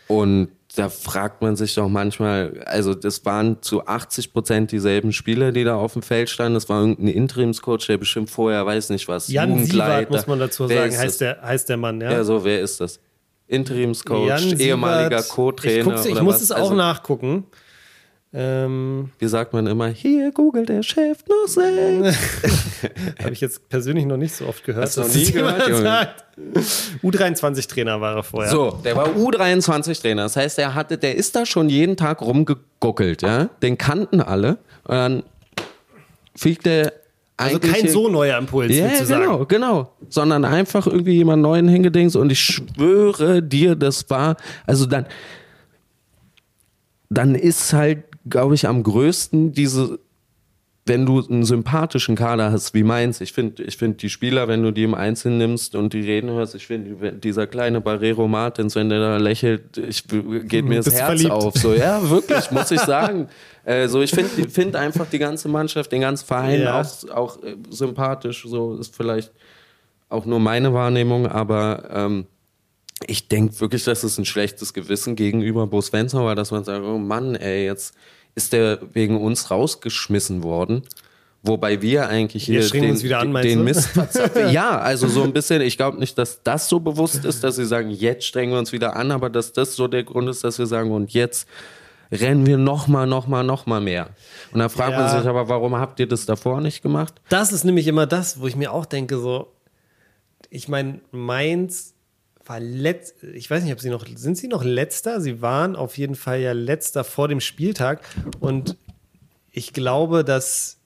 Und da fragt man sich doch manchmal, also das waren zu 80 Prozent dieselben Spieler, die da auf dem Feld standen. Das war irgendein Interimscoach, der bestimmt vorher, weiß nicht was, Jan Jugendleiter. muss man dazu Wer sagen, heißt der, heißt der Mann, ja. Ja, so, wer ist das? Interimscoach, ehemaliger Ich, Co-Trainer ich oder muss was? es auch Also, nachgucken. Ähm, Wie sagt man immer? Hier googelt der Chef noch selbst. Habe ich jetzt persönlich noch nicht so oft gehört. Hast du noch nie gehört, Junge? sagt. U23-Trainer war er vorher. So, der war U23-Trainer. Das heißt, der hatte, der ist da schon jeden Tag rumgeguckelt, ja. Den kannten alle. Und dann fliegt der also kein so neuer Impuls, Ja, willst du genau, genau. Sondern einfach irgendwie jemand neuen hingedings und ich schwöre dir, das war, also dann, dann ist halt, glaube ich, am größten diese, wenn du einen sympathischen Kader hast wie meins, ich finde ich find die Spieler, wenn du die im Einzelnen nimmst und die reden hörst, ich finde dieser kleine Barrero Martins, wenn der da lächelt, ich, geht mir das Bist Herz verliebt. auf. So, ja, wirklich, muss ich sagen. Äh, so, ich finde find einfach die ganze Mannschaft, den ganzen Verein Ja. auch, auch äh, sympathisch. So ist vielleicht auch nur meine Wahrnehmung, aber ähm, ich denke wirklich, dass es ein schlechtes Gewissen gegenüber Bo Svensson war, dass man sagt, oh Mann, ey, jetzt ist der wegen uns rausgeschmissen worden. Wobei wir eigentlich hier den, wieder an, den? Mist verzapfen. Ja, also so ein bisschen, ich glaube nicht, dass das so bewusst ist, dass sie sagen, jetzt strengen wir uns wieder an, aber dass das so der Grund ist, dass wir sagen, und jetzt rennen wir noch mal, noch mal, noch mal mehr. Und dann fragt man Ja. sich aber, warum habt ihr das davor nicht gemacht? Das ist nämlich immer das, wo ich mir auch denke, so, ich meine, Mainz war letzt, ich weiß nicht, ob sie noch, sind sie noch letzter? Sie waren auf jeden Fall ja letzter vor dem Spieltag und ich glaube, dass,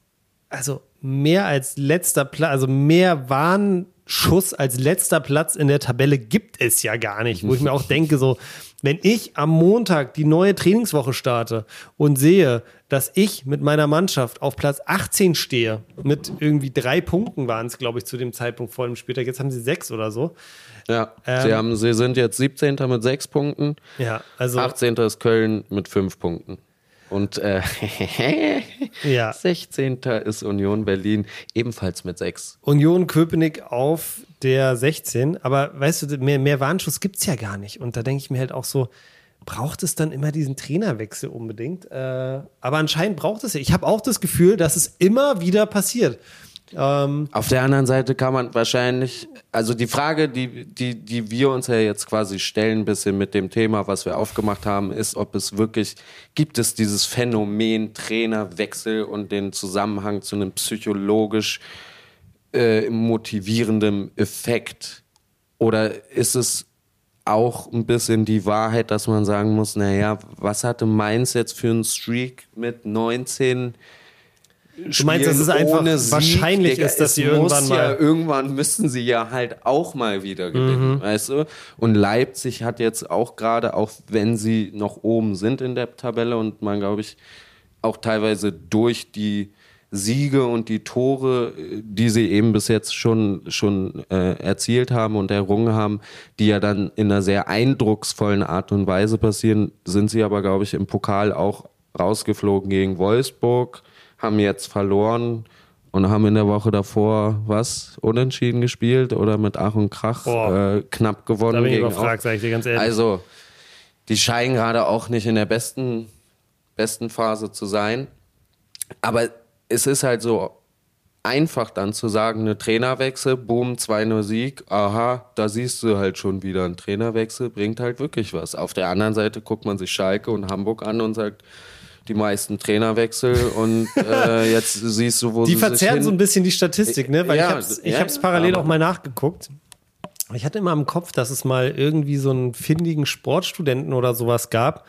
also mehr als letzter Platz, also mehr Warnschuss als letzter Platz in der Tabelle gibt es ja gar nicht, wo ich mir auch denke, so, wenn ich am Montag die neue Trainingswoche starte und sehe, dass ich mit meiner Mannschaft auf Platz 18 stehe, mit irgendwie drei Punkten waren es, glaube ich, zu dem Zeitpunkt vor dem Spieltag, jetzt haben sie sechs oder so. Ja, Ähm. sie, haben, sie sind jetzt 17. mit sechs Punkten. Ja, also, 18. ist Köln mit fünf Punkten. Und äh, ja. 16. ist Union Berlin ebenfalls mit sechs. Union Köpenick auf der 16. Aber weißt du, mehr, mehr Warnschuss gibt es ja gar nicht. Und da denke ich mir halt auch so, braucht es dann immer diesen Trainerwechsel unbedingt? Äh, aber anscheinend braucht es ja. Ich habe auch das Gefühl, dass es immer wieder passiert. Ähm, Auf der anderen Seite kann man wahrscheinlich, also die Frage, die, die, die wir uns ja jetzt quasi stellen, ein bisschen mit dem Thema, was wir aufgemacht haben, ist, ob es wirklich, gibt es dieses Phänomen Trainerwechsel und den Zusammenhang zu einem psychologisch äh, motivierenden Effekt? Oder ist es auch ein bisschen die Wahrheit, dass man sagen muss, naja, was hatte Mainz jetzt für einen Streak mit 19 Du meinst, dass es einfach wahrscheinlich ist, dass sie irgendwann mal- Ja, irgendwann müssen sie ja halt auch mal wieder gewinnen, Mhm. weißt du? Und Leipzig hat jetzt auch gerade, auch wenn sie noch oben sind in der Tabelle und man, glaube ich, auch teilweise durch die Siege und die Tore, die sie eben bis jetzt schon, schon äh, erzielt haben und errungen haben, die ja dann in einer sehr eindrucksvollen Art und Weise passieren, sind sie aber, glaube ich, im Pokal auch rausgeflogen gegen Wolfsburg, haben jetzt verloren und haben in der Woche davor was unentschieden gespielt oder mit Ach und Krach äh, knapp gewonnen. da bin ich überfragt, sage ich dir ganz ehrlich. also, die scheinen gerade auch nicht in der besten, besten Phase zu sein. Aber es ist halt so einfach dann zu sagen, eine Trainerwechsel, boom, 2-0 Sieg, aha, da siehst du halt schon wieder, ein Trainerwechsel bringt halt wirklich was. Auf der anderen Seite guckt man sich Schalke und Hamburg an und sagt, die meisten Trainerwechsel und äh, jetzt siehst du, wo Die verzerren so ein bisschen die Statistik, ne? Weil Ja, ich hab's, ich ja, parallel auch mal nachgeguckt. Ich hatte immer im Kopf, dass es mal irgendwie so einen findigen Sportstudenten oder sowas gab,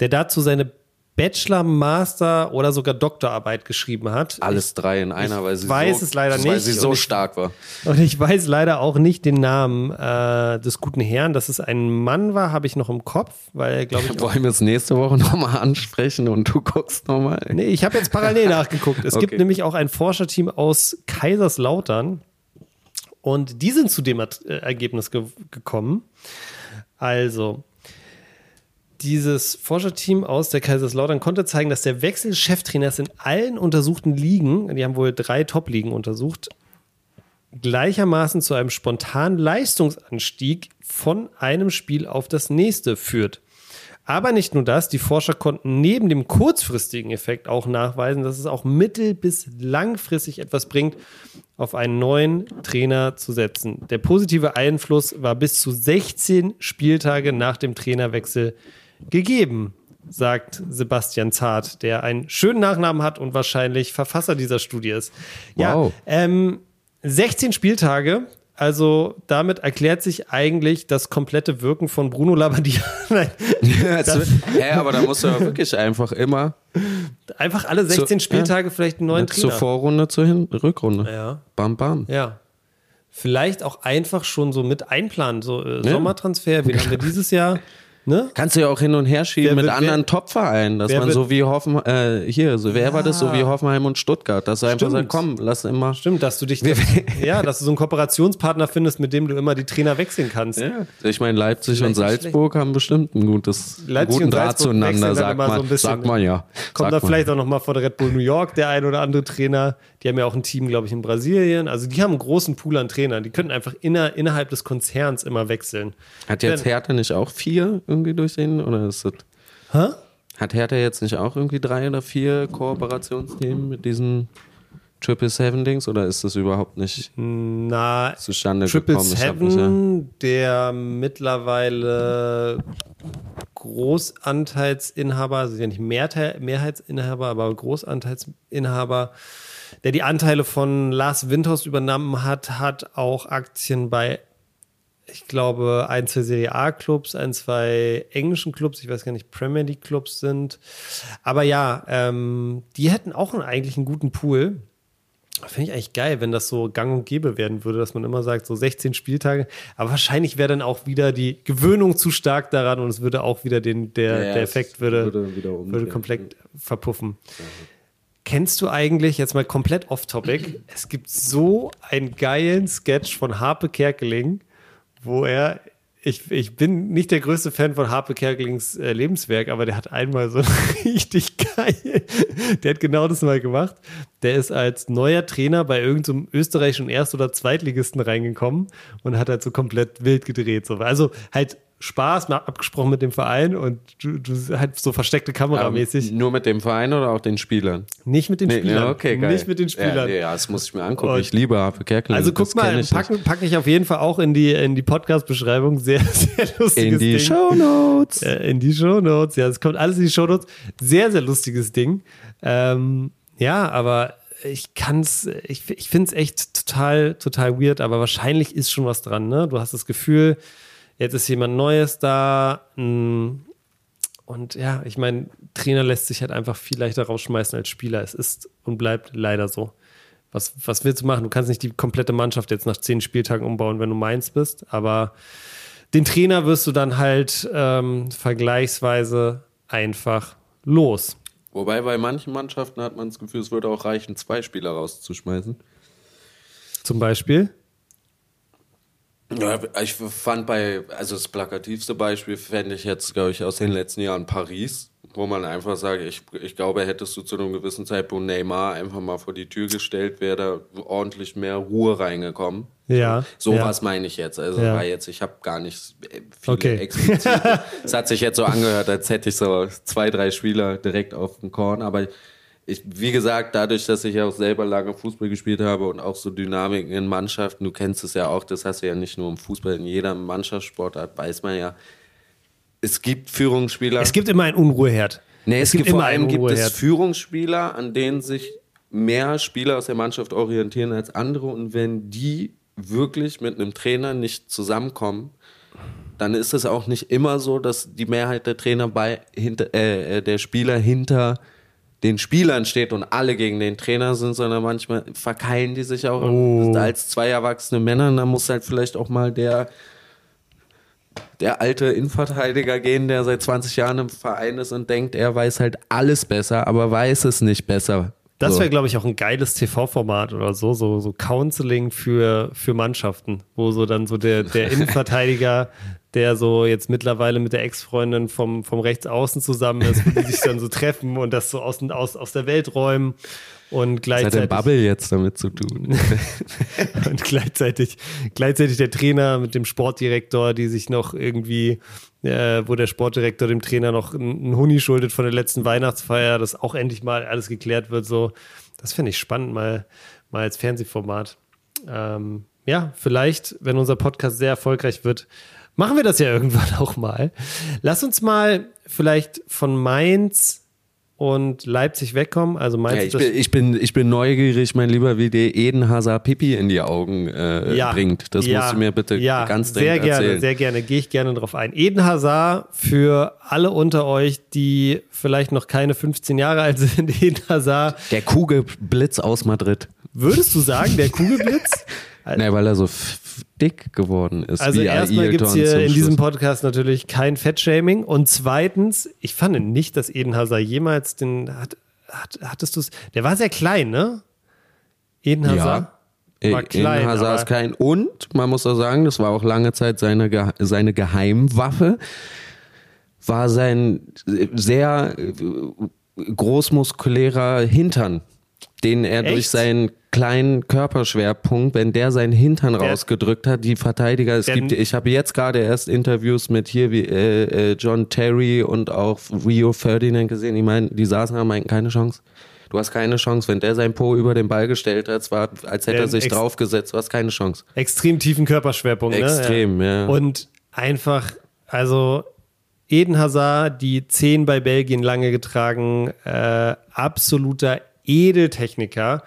der dazu seine Bachelor, Master oder sogar Doktorarbeit geschrieben hat. alles drei in einer, weil sie weiß so, es leider weil nicht sie und so ich- stark war. Und ich weiß leider auch nicht den Namen äh, des guten Herrn. Dass es ein Mann war, habe ich noch im Kopf, weil glaube ich, Wollen wir es nächste Woche nochmal ansprechen und du guckst nochmal? Nee, ich habe jetzt parallel nachgeguckt. Es gibt Okay. nämlich auch ein Forscherteam aus Kaiserslautern und die sind zu dem Ergebnis ge gekommen. Also, dieses Forscherteam aus der Kaiserslautern konnte zeigen, dass der Wechsel Cheftrainers in allen untersuchten Ligen, die haben wohl drei Top-Ligen untersucht, gleichermaßen zu einem spontanen Leistungsanstieg von einem Spiel auf das nächste führt. Aber nicht nur das, die Forscher konnten neben dem kurzfristigen Effekt auch nachweisen, dass es auch mittel- bis langfristig etwas bringt, auf einen neuen Trainer zu setzen. Der positive Einfluss war bis zu 16 Spieltage nach dem Trainerwechsel gegeben, sagt Sebastian Zart, der einen schönen Nachnamen hat und wahrscheinlich Verfasser dieser Studie ist. Ja, Wow. ähm, 16 Spieltage. Also damit erklärt sich eigentlich das komplette Wirken von Bruno Labbadia. Nein, Hä, aber da musst du ja wirklich einfach immer einfach alle 16 Zu- Spieltage vielleicht einen neuen zur Trainer. Vorrunde zur Hin Rückrunde. Ja. Bam, bam. Ja. Vielleicht auch einfach schon so mit einplanen. So äh, Ja. Sommertransfer, wie haben wir dieses Jahr? Ne? Kannst du ja auch hin und her schieben Wer mit wird- anderen wer- Top-Vereinen, dass wer man wird- so wie Hoffen, äh, hier, so wer war das, so wie Ja. Hoffenheim und Stuttgart, dass du einfach sagst, komm, lass immer. Stimmt, dass du dich, ja, dass du so einen Kooperationspartner findest, mit dem du immer die Trainer wechseln kannst. Ja. Ich meine, Leipzig und Salzburg haben bestimmt ein gutes, einen Leipzig guten und Draht zueinander, sagt so man, ein bisschen, sagt man ja. Kommt sagt da man. vielleicht auch noch mal vor der Red Bull New York der ein oder andere Trainer. Die haben ja auch ein Team, glaube ich, in Brasilien. Also die haben einen großen Pool an Trainern. Die könnten einfach inner, innerhalb des Konzerns immer wechseln. Hat jetzt Wenn- Hertha nicht auch vier irgendwie durch den, oder ist das, Hä? hat Hertha jetzt nicht auch irgendwie drei oder vier Kooperationsthemen mit diesen Triple Seven Dings, oder ist das überhaupt nicht Na, zustande Triple gekommen? Ja- Seven, der mittlerweile Großanteilsinhaber, also ja nicht Mehrteil, Mehrheitsinhaber, aber Großanteilsinhaber, der die Anteile von Lars Windhorst übernommen hat, hat auch Aktien bei, ich glaube, ein, zwei Serie A-Clubs, ein, zwei englischen Clubs, ich weiß gar nicht, Premier League-Clubs sind. Aber ja, ähm, die hätten auch einen, eigentlich einen guten Pool. Finde ich eigentlich geil, wenn das so gang und gäbe werden würde, dass man immer sagt, so 16 Spieltage. Aber wahrscheinlich wäre dann auch wieder die Gewöhnung zu stark daran und es würde auch wieder den, der, Ja, ja, der Effekt würde, würde würde komplett verpuffen. Kennst du eigentlich, jetzt mal komplett off-topic, es gibt so einen geilen Sketch von Harpe Kerkeling, wo er, ich, ich bin nicht der größte Fan von Harpe Kerkelings äh, Lebenswerk, aber der hat einmal so richtig geil, der hat genau das mal gemacht. Der ist als neuer Trainer bei irgendeinem österreichischen Erst- oder Zweitligisten reingekommen und hat halt so komplett wild gedreht. So. Also halt Spaß, mal abgesprochen mit dem Verein und du, du halt so versteckte Kameramäßig. Ähm, nur mit dem Verein oder auch den Spielern? Nicht mit den Nee, Spielern. ja, okay, geil. Nicht mit den Spielern. Ja, ja, das muss ich mir angucken. Und- ich liebe Harpe Kerkeling. Also guck mal, ich packe pack ich auf jeden Fall auch in die, in die Podcast-Beschreibung. Sehr, sehr lustiges nicht. in die Ding. Shownotes. Äh, in die Shownotes. Ja, es kommt alles in die Shownotes. Sehr, sehr lustiges Ding. Ähm, ja, aber ich kann's, ich, ich finde es echt total, total weird, aber wahrscheinlich ist schon was dran, ne? Du hast das Gefühl, jetzt ist jemand Neues da. mh, Und ja, ich meine, Trainer lässt sich halt einfach viel leichter rausschmeißen als Spieler. Es ist und bleibt leider so. Was, was willst du machen? Du kannst nicht die komplette Mannschaft jetzt nach zehn Spieltagen umbauen, wenn du meins bist, aber den Trainer wirst du dann halt ähm, vergleichsweise einfach los. Wobei bei manchen Mannschaften hat man das Gefühl, es würde auch reichen, zwei Spieler rauszuschmeißen. Zum Beispiel. Ja, ich fand bei, also das plakativste Beispiel fände ich jetzt, glaube ich, aus den letzten Jahren Paris, wo man einfach sagt, ich, ich glaube, hättest du zu einem gewissen Zeitpunkt Neymar einfach mal vor die Tür gestellt, wäre da ordentlich mehr Ruhe reingekommen. Ja. So ja. was meine ich jetzt. Also Ja. war jetzt, ich habe gar nicht äh, viele Okay. explizit. es hat sich jetzt so angehört, als hätte ich so zwei, drei Spieler direkt auf dem Korn. Aber ich, wie gesagt, dadurch, dass ich auch selber lange Fußball gespielt habe und auch so Dynamiken in Mannschaften, du kennst es ja auch, das hast du ja nicht nur im Fußball, in jeder Mannschaftssportart weiß man ja, es gibt Führungsspieler. Es gibt immer einen Unruheherd. Nee, es, gibt, vor allem einen gibt es. Führungsspieler, an denen sich mehr Spieler aus der Mannschaft orientieren als andere. Und wenn die wirklich mit einem Trainer nicht zusammenkommen, dann ist es auch nicht immer so, dass die Mehrheit der Trainer bei hinter, äh, äh, der Spieler hinter den Spielern steht und alle gegen den Trainer sind, sondern manchmal verkeilen die sich auch Oh. als zwei erwachsene Männer. Und dann muss halt vielleicht auch mal der der alte Innenverteidiger gehen, der seit 20 Jahren im Verein ist und denkt, er weiß halt alles besser, aber weiß es nicht besser. Das So. wäre, glaube ich, auch ein geiles TV-Format oder so, so, so Counseling für, für Mannschaften, wo so dann so der, der Innenverteidiger, der so jetzt mittlerweile mit der Ex-Freundin vom, vom Rechtsaußen zusammen ist, wo die sich dann so treffen und das so aus, aus, aus der Welt räumen und Was hat denn gleichzeitig, Bubble jetzt damit zu tun? und gleichzeitig, gleichzeitig der Trainer mit dem Sportdirektor, die sich noch irgendwie, äh, wo der Sportdirektor dem Trainer noch einen Huni schuldet von der letzten Weihnachtsfeier, dass auch endlich mal alles geklärt wird. So, das finde ich spannend, mal, mal als Fernsehformat. Ähm, ja, vielleicht, wenn unser Podcast sehr erfolgreich wird, machen wir das ja irgendwann auch mal. Lass uns mal vielleicht von Mainz und Leipzig wegkommen. Also Mainz ja, ich, bin, ich, bin, ich bin neugierig, mein Lieber, wie dir Eden Hazard Pipi in die Augen äh, ja, bringt. Das ja, musst du mir bitte ja, ganz sehr dringend gerne, erzählen. sehr gerne, gehe ich gerne drauf ein. Eden Hazard für alle unter euch, die vielleicht noch keine 15 Jahre alt sind. Eden Hazard, der Kugelblitz aus Madrid. würdest du sagen, der Kugelblitz? Nee, weil er so dick geworden ist. Also erstmal gibt es hier in diesem. Podcast natürlich kein Fettshaming und zweitens, ich fand nicht, dass Eden Hazard jemals den hat, hat hattest du es? Der war sehr klein, ne? Eden Hazard Ja. war Eden klein, Hazard ist klein. Und man muss auch sagen, das war auch lange Zeit seine, seine Geheimwaffe, war sein sehr äh, großmuskulärer Hintern, den er durch Echt? seinen kleinen Körperschwerpunkt, wenn der seinen Hintern rausgedrückt hat, die Verteidiger, es Der- gibt, ich habe jetzt gerade erst Interviews mit hier wie äh, äh, John Terry und auch Rio Ferdinand gesehen, die meinten, die saßen da, meinten keine Chance. Du hast keine Chance, wenn der sein Po über den Ball gestellt hat, war, als hätte Der er sich draufgesetzt, du hast keine Chance. extrem tiefen Körperschwerpunkt. Extrem, ne? ja. Und einfach, also Eden Hazard, die 10 bei Belgien lange getragen, äh, absoluter Edeltechniker.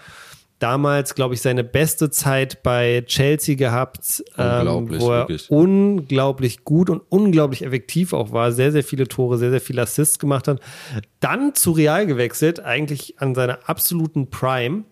Damals, glaube ich, seine beste Zeit bei Chelsea gehabt, ähm, wo er wirklich. unglaublich gut und unglaublich effektiv auch war, sehr, sehr viele Tore, sehr, sehr viele Assists gemacht hat. Dann zu Real gewechselt, eigentlich an seiner absoluten Prime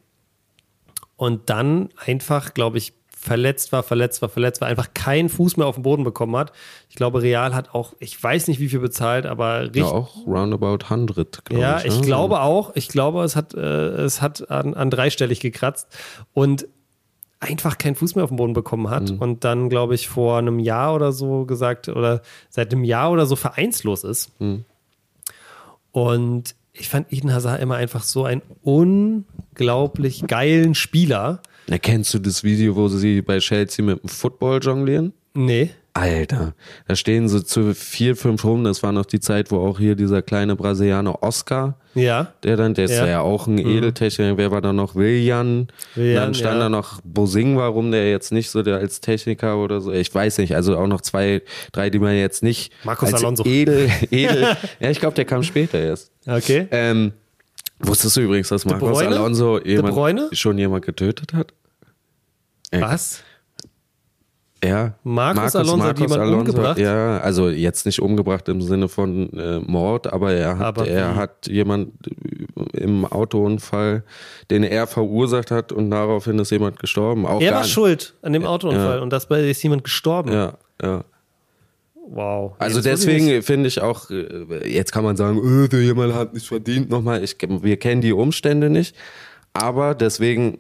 und dann einfach, glaube ich, verletzt war, verletzt war, verletzt war, einfach keinen Fuß mehr auf den Boden bekommen hat. Ich glaube, Real hat auch, ich weiß nicht, wie viel bezahlt, aber richtig. Ja, auch roundabout 100, glaube Ja, ich. ich ne? glaube auch. Ich glaube, es hat, äh, es hat an, an dreistellig gekratzt und einfach keinen Fuß mehr auf den Boden bekommen hat Mhm. und dann, glaube ich, vor einem Jahr oder so gesagt oder seit einem Jahr oder so vereinslos ist. Mhm. Und ich fand Eden Hazard immer einfach so einen unglaublich geilen Spieler. Erkennst du das Video, wo sie bei Chelsea mit dem Football jonglieren? Nee. Alter, da stehen sie zu vier, fünf rum. Das war noch die Zeit, wo auch hier dieser kleine Brasilianer Oscar, Ja. der dann, der ist Ja. ja, auch ein Edeltechniker. Wer war da noch? Willian. Willian, dann stand ja. da noch Bosing, warum der jetzt nicht so der als Techniker oder so. Ich weiß nicht. Also auch noch zwei, drei, die man jetzt nicht Marcos als Alonso. edel, edel. ja, ich glaube, der kam später erst. Okay. Ähm, wusstest du übrigens, dass Marcos Bruyne? Alonso jemand, schon jemand getötet hat? Ja. Was? Ja. Marcos Alonso hat jemanden umgebracht? Ja, also jetzt nicht umgebracht im Sinne von äh, Mord, aber er hat, Aber er hat jemand äh, im Autounfall, den er verursacht hat und daraufhin ist jemand gestorben. Auch Er war schuld an dem Autounfall Ja. und dabei ist jemand gestorben. Ja, ja. Wow. Also deswegen finde ich auch, äh, jetzt kann man sagen, äh, der jemand hat nicht verdient nochmal. Ich, wir kennen die Umstände nicht, aber deswegen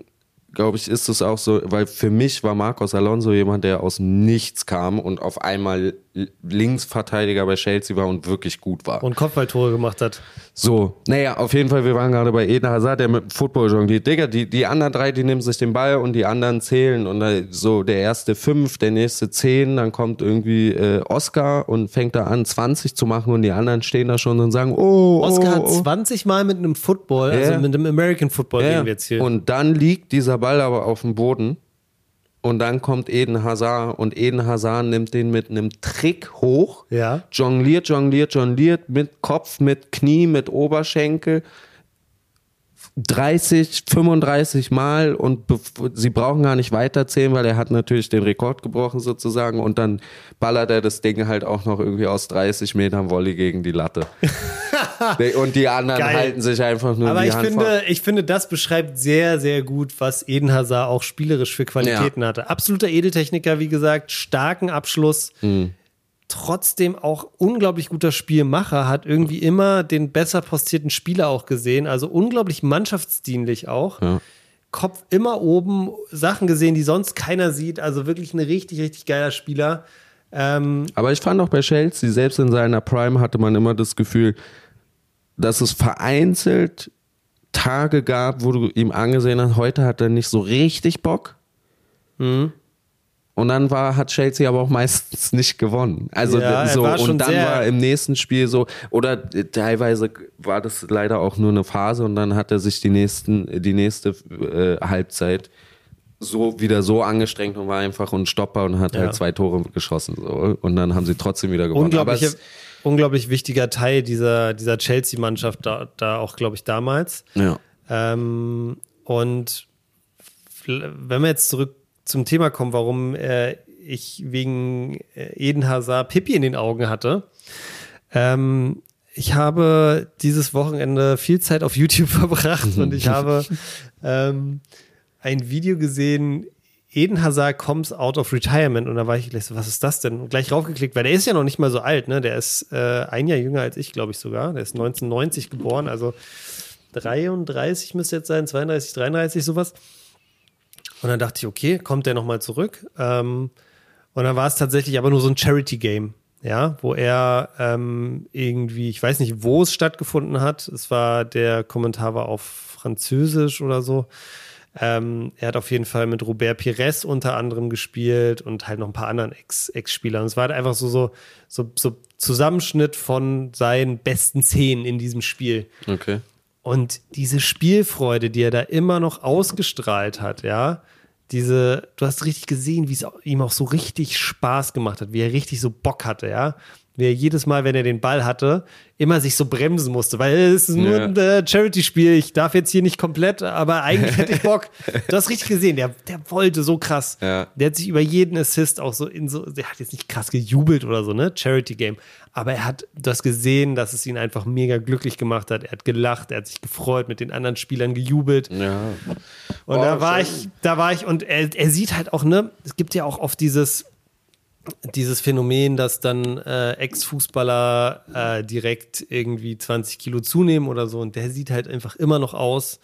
glaube ich, ist es auch so, weil für mich war Marcos Alonso jemand, der aus Nichts kam und auf einmal Linksverteidiger bei Chelsea war und wirklich gut war. Und Kopfballtore gemacht hat. So, naja, auf jeden Fall, wir waren gerade bei Eden Hazard, der mit dem Football jongliert. Digga, die, die anderen drei, die nehmen sich den Ball und die anderen zählen. Und so der erste fünf, der nächste zehn, dann kommt irgendwie äh, Oscar und fängt da an, 20 zu machen und die anderen stehen da schon und sagen, oh, Oscar hat oh, oh. 20 Mal mit einem Football, also Ja. mit einem American Football, Ja, reden wir jetzt hier. Und dann liegt dieser Ball aber auf dem Boden. Und dann kommt Eden Hazard und Eden Hazard nimmt den mit einem Trick hoch, Ja. jongliert, jongliert, jongliert mit Kopf, mit Knie, mit Oberschenkel. 30, 35 Mal und sie brauchen gar nicht weiterzählen, weil er hat natürlich den Rekord gebrochen sozusagen und dann ballert er das Ding halt auch noch irgendwie aus 30 Metern Volley gegen die Latte. und die anderen Geil. halten sich einfach nur Aber die ich Hand vor. finde, ich finde, das beschreibt sehr, sehr gut, was Eden Hazard auch spielerisch für Qualitäten hatte. Absoluter Edeltechniker, wie gesagt, starken Abschluss. Mhm. Trotzdem auch unglaublich guter Spielmacher, hat irgendwie immer den besser postierten Spieler auch gesehen. Also unglaublich mannschaftsdienlich auch. Ja. Kopf immer oben, Sachen gesehen, die sonst keiner sieht. Also wirklich ein richtig, richtig geiler Spieler. Ähm, Aber ich fand auch bei Chelsea, selbst in seiner Prime hatte man immer das Gefühl, dass es vereinzelt Tage gab, wo du ihm angesehen hast, heute hat er nicht so richtig Bock. Mhm. Und dann war, hat Chelsea aber auch meistens nicht gewonnen. Also Ja, so, und dann war im nächsten Spiel so, oder äh, teilweise war das leider auch nur eine Phase und dann hat er sich die nächsten, die nächste äh, Halbzeit so wieder so angestrengt und war einfach ein Stopper und hat Ja. halt zwei Tore geschossen. So. Und dann haben sie trotzdem wieder gewonnen. Aber unglaublich, es, unglaublich wichtiger Teil dieser, dieser Chelsea-Mannschaft da, da auch, glaube ich, damals. ja. Ähm, und wenn wir jetzt zurück zum Thema kommen, warum äh, ich wegen äh, Eden Hazard Pippi in den Augen hatte. Ähm, ich habe dieses Wochenende viel Zeit auf YouTube verbracht und ich habe ähm, ein Video gesehen, Eden Hazard comes out of retirement und da war ich gleich so, was ist das denn? Und gleich raufgeklickt, weil der ist ja noch nicht mal so alt, ne? Der ist äh, ein Jahr jünger als ich, glaube ich sogar. Der ist 1990 geboren, also 33 müsste jetzt sein, 32, 33, sowas. Und dann dachte ich, okay, kommt der nochmal zurück? Ähm, und dann war es tatsächlich aber nur so ein Charity-Game, ja, wo er ähm, irgendwie, ich weiß nicht, wo es stattgefunden hat. Es war, der Kommentar war auf Französisch oder so. Ähm, er hat auf jeden Fall mit Robert Pires unter anderem gespielt und halt noch ein paar anderen Ex- Ex-Spielern. und es war halt einfach so, so, so, so Zusammenschnitt von seinen besten Szenen in diesem Spiel. Okay. Und diese Spielfreude, die er da immer noch ausgestrahlt hat, ja, diese, du hast richtig gesehen, wie es ihm auch so richtig Spaß gemacht hat, wie er richtig so Bock hatte, ja. Wie er jedes Mal, wenn er den Ball hatte, immer sich so bremsen musste, weil es ist nur Ja. ein äh, Charity-Spiel, ich darf jetzt hier nicht komplett, aber eigentlich hätte ich Bock. Du hast richtig gesehen, der, der wollte so krass. Ja. Der hat sich über jeden Assist auch so in so, der hat jetzt nicht krass gejubelt oder so, ne? Charity-Game. Aber er hat, du hast gesehen, dass es ihn einfach mega glücklich gemacht hat. Er hat gelacht, er hat sich gefreut, mit den anderen Spielern gejubelt. Ja. Und Oh, da war schön. ich, da war ich, und er, er sieht halt auch, ne, es gibt ja auch oft dieses, dieses Phänomen, dass dann äh, Ex-Fußballer äh, direkt irgendwie 20 Kilo zunehmen oder so. Und der sieht halt einfach immer noch aus.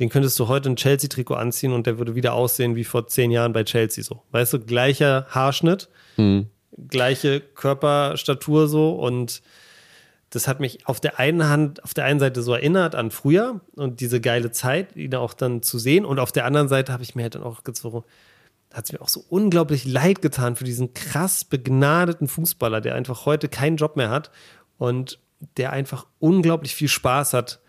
Den könntest du heute ein Chelsea-Trikot anziehen und der würde wieder aussehen wie vor zehn Jahren bei Chelsea so. Weißt du, gleicher Haarschnitt, gleiche Körperstatur so und das hat mich auf der einen Hand, auf der einen Seite so erinnert an früher und diese geile Zeit, ihn auch dann zu sehen. Und auf der anderen Seite habe ich mir halt dann auch gezogen, hat es mir auch so unglaublich leid getan für diesen krass begnadeten Fußballer, der einfach heute keinen Job mehr hat und der einfach unglaublich viel Spaß hat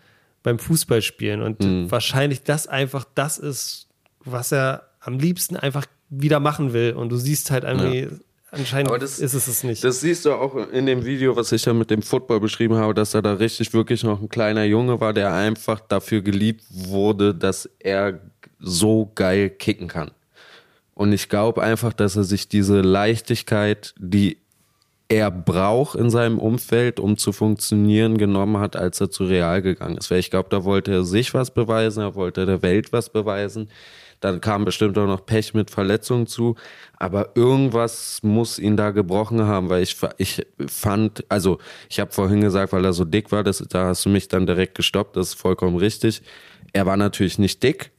beim Fußballspielen und Mhm. wahrscheinlich das einfach das ist, was er am liebsten einfach wieder machen will. Und du siehst halt irgendwie, anscheinend Aber das- ist es es nicht. Das siehst du auch in dem Video, was ich ja mit dem Football beschrieben habe, dass er da richtig wirklich noch ein kleiner Junge war, der einfach dafür geliebt wurde, dass er so geil kicken kann. Und ich glaube einfach, dass er sich diese Leichtigkeit, die er braucht in seinem Umfeld, um zu funktionieren, genommen hat, als er zu Real gegangen ist. Weil ich glaube, da wollte er sich was beweisen, er wollte der Welt was beweisen. Dann kam bestimmt auch noch Pech mit Verletzungen zu. Aber irgendwas muss ihn da gebrochen haben, weil ich, ich fand, also ich habe vorhin gesagt, weil er so dick war, das, da hast du mich dann direkt gestoppt, das ist vollkommen richtig. Er war natürlich nicht dick,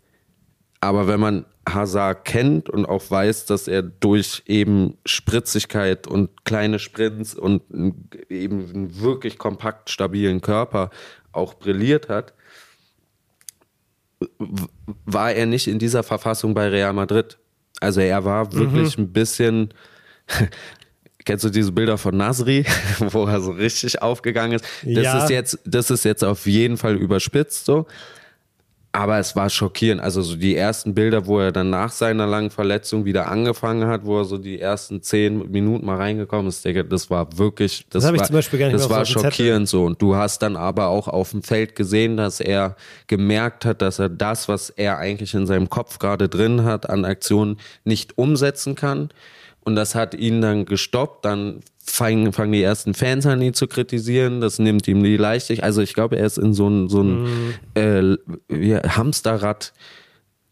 aber wenn man Hazard kennt und auch weiß, dass er durch eben Spritzigkeit und kleine Sprints und eben einen wirklich kompakt stabilen Körper auch brilliert hat, war er nicht in dieser Verfassung bei Real Madrid. Also er war wirklich ein bisschen. Kennst du diese Bilder von Nasri, wo er so richtig aufgegangen ist? Das Ja. ist jetzt, das ist jetzt auf jeden Fall überspitzt so. Aber es war schockierend. Also so die ersten Bilder, wo er dann nach seiner langen Verletzung wieder angefangen hat, wo er so die ersten zehn Minuten mal reingekommen ist, Digga, das war wirklich, das, ich war, zum Beispiel gar nicht das war schockierend so. Und du hast dann aber auch auf dem Feld gesehen, dass er gemerkt hat, dass er das, was er eigentlich in seinem Kopf gerade drin hat, an Aktionen nicht umsetzen kann. Und das hat ihn dann gestoppt. Dann fangen, fangen die ersten Fans an, ihn zu kritisieren. Das nimmt ihm die Leichtigkeit. Also ich glaube, er ist in so ein, so ein Mhm. äh, wie, Hamsterrad.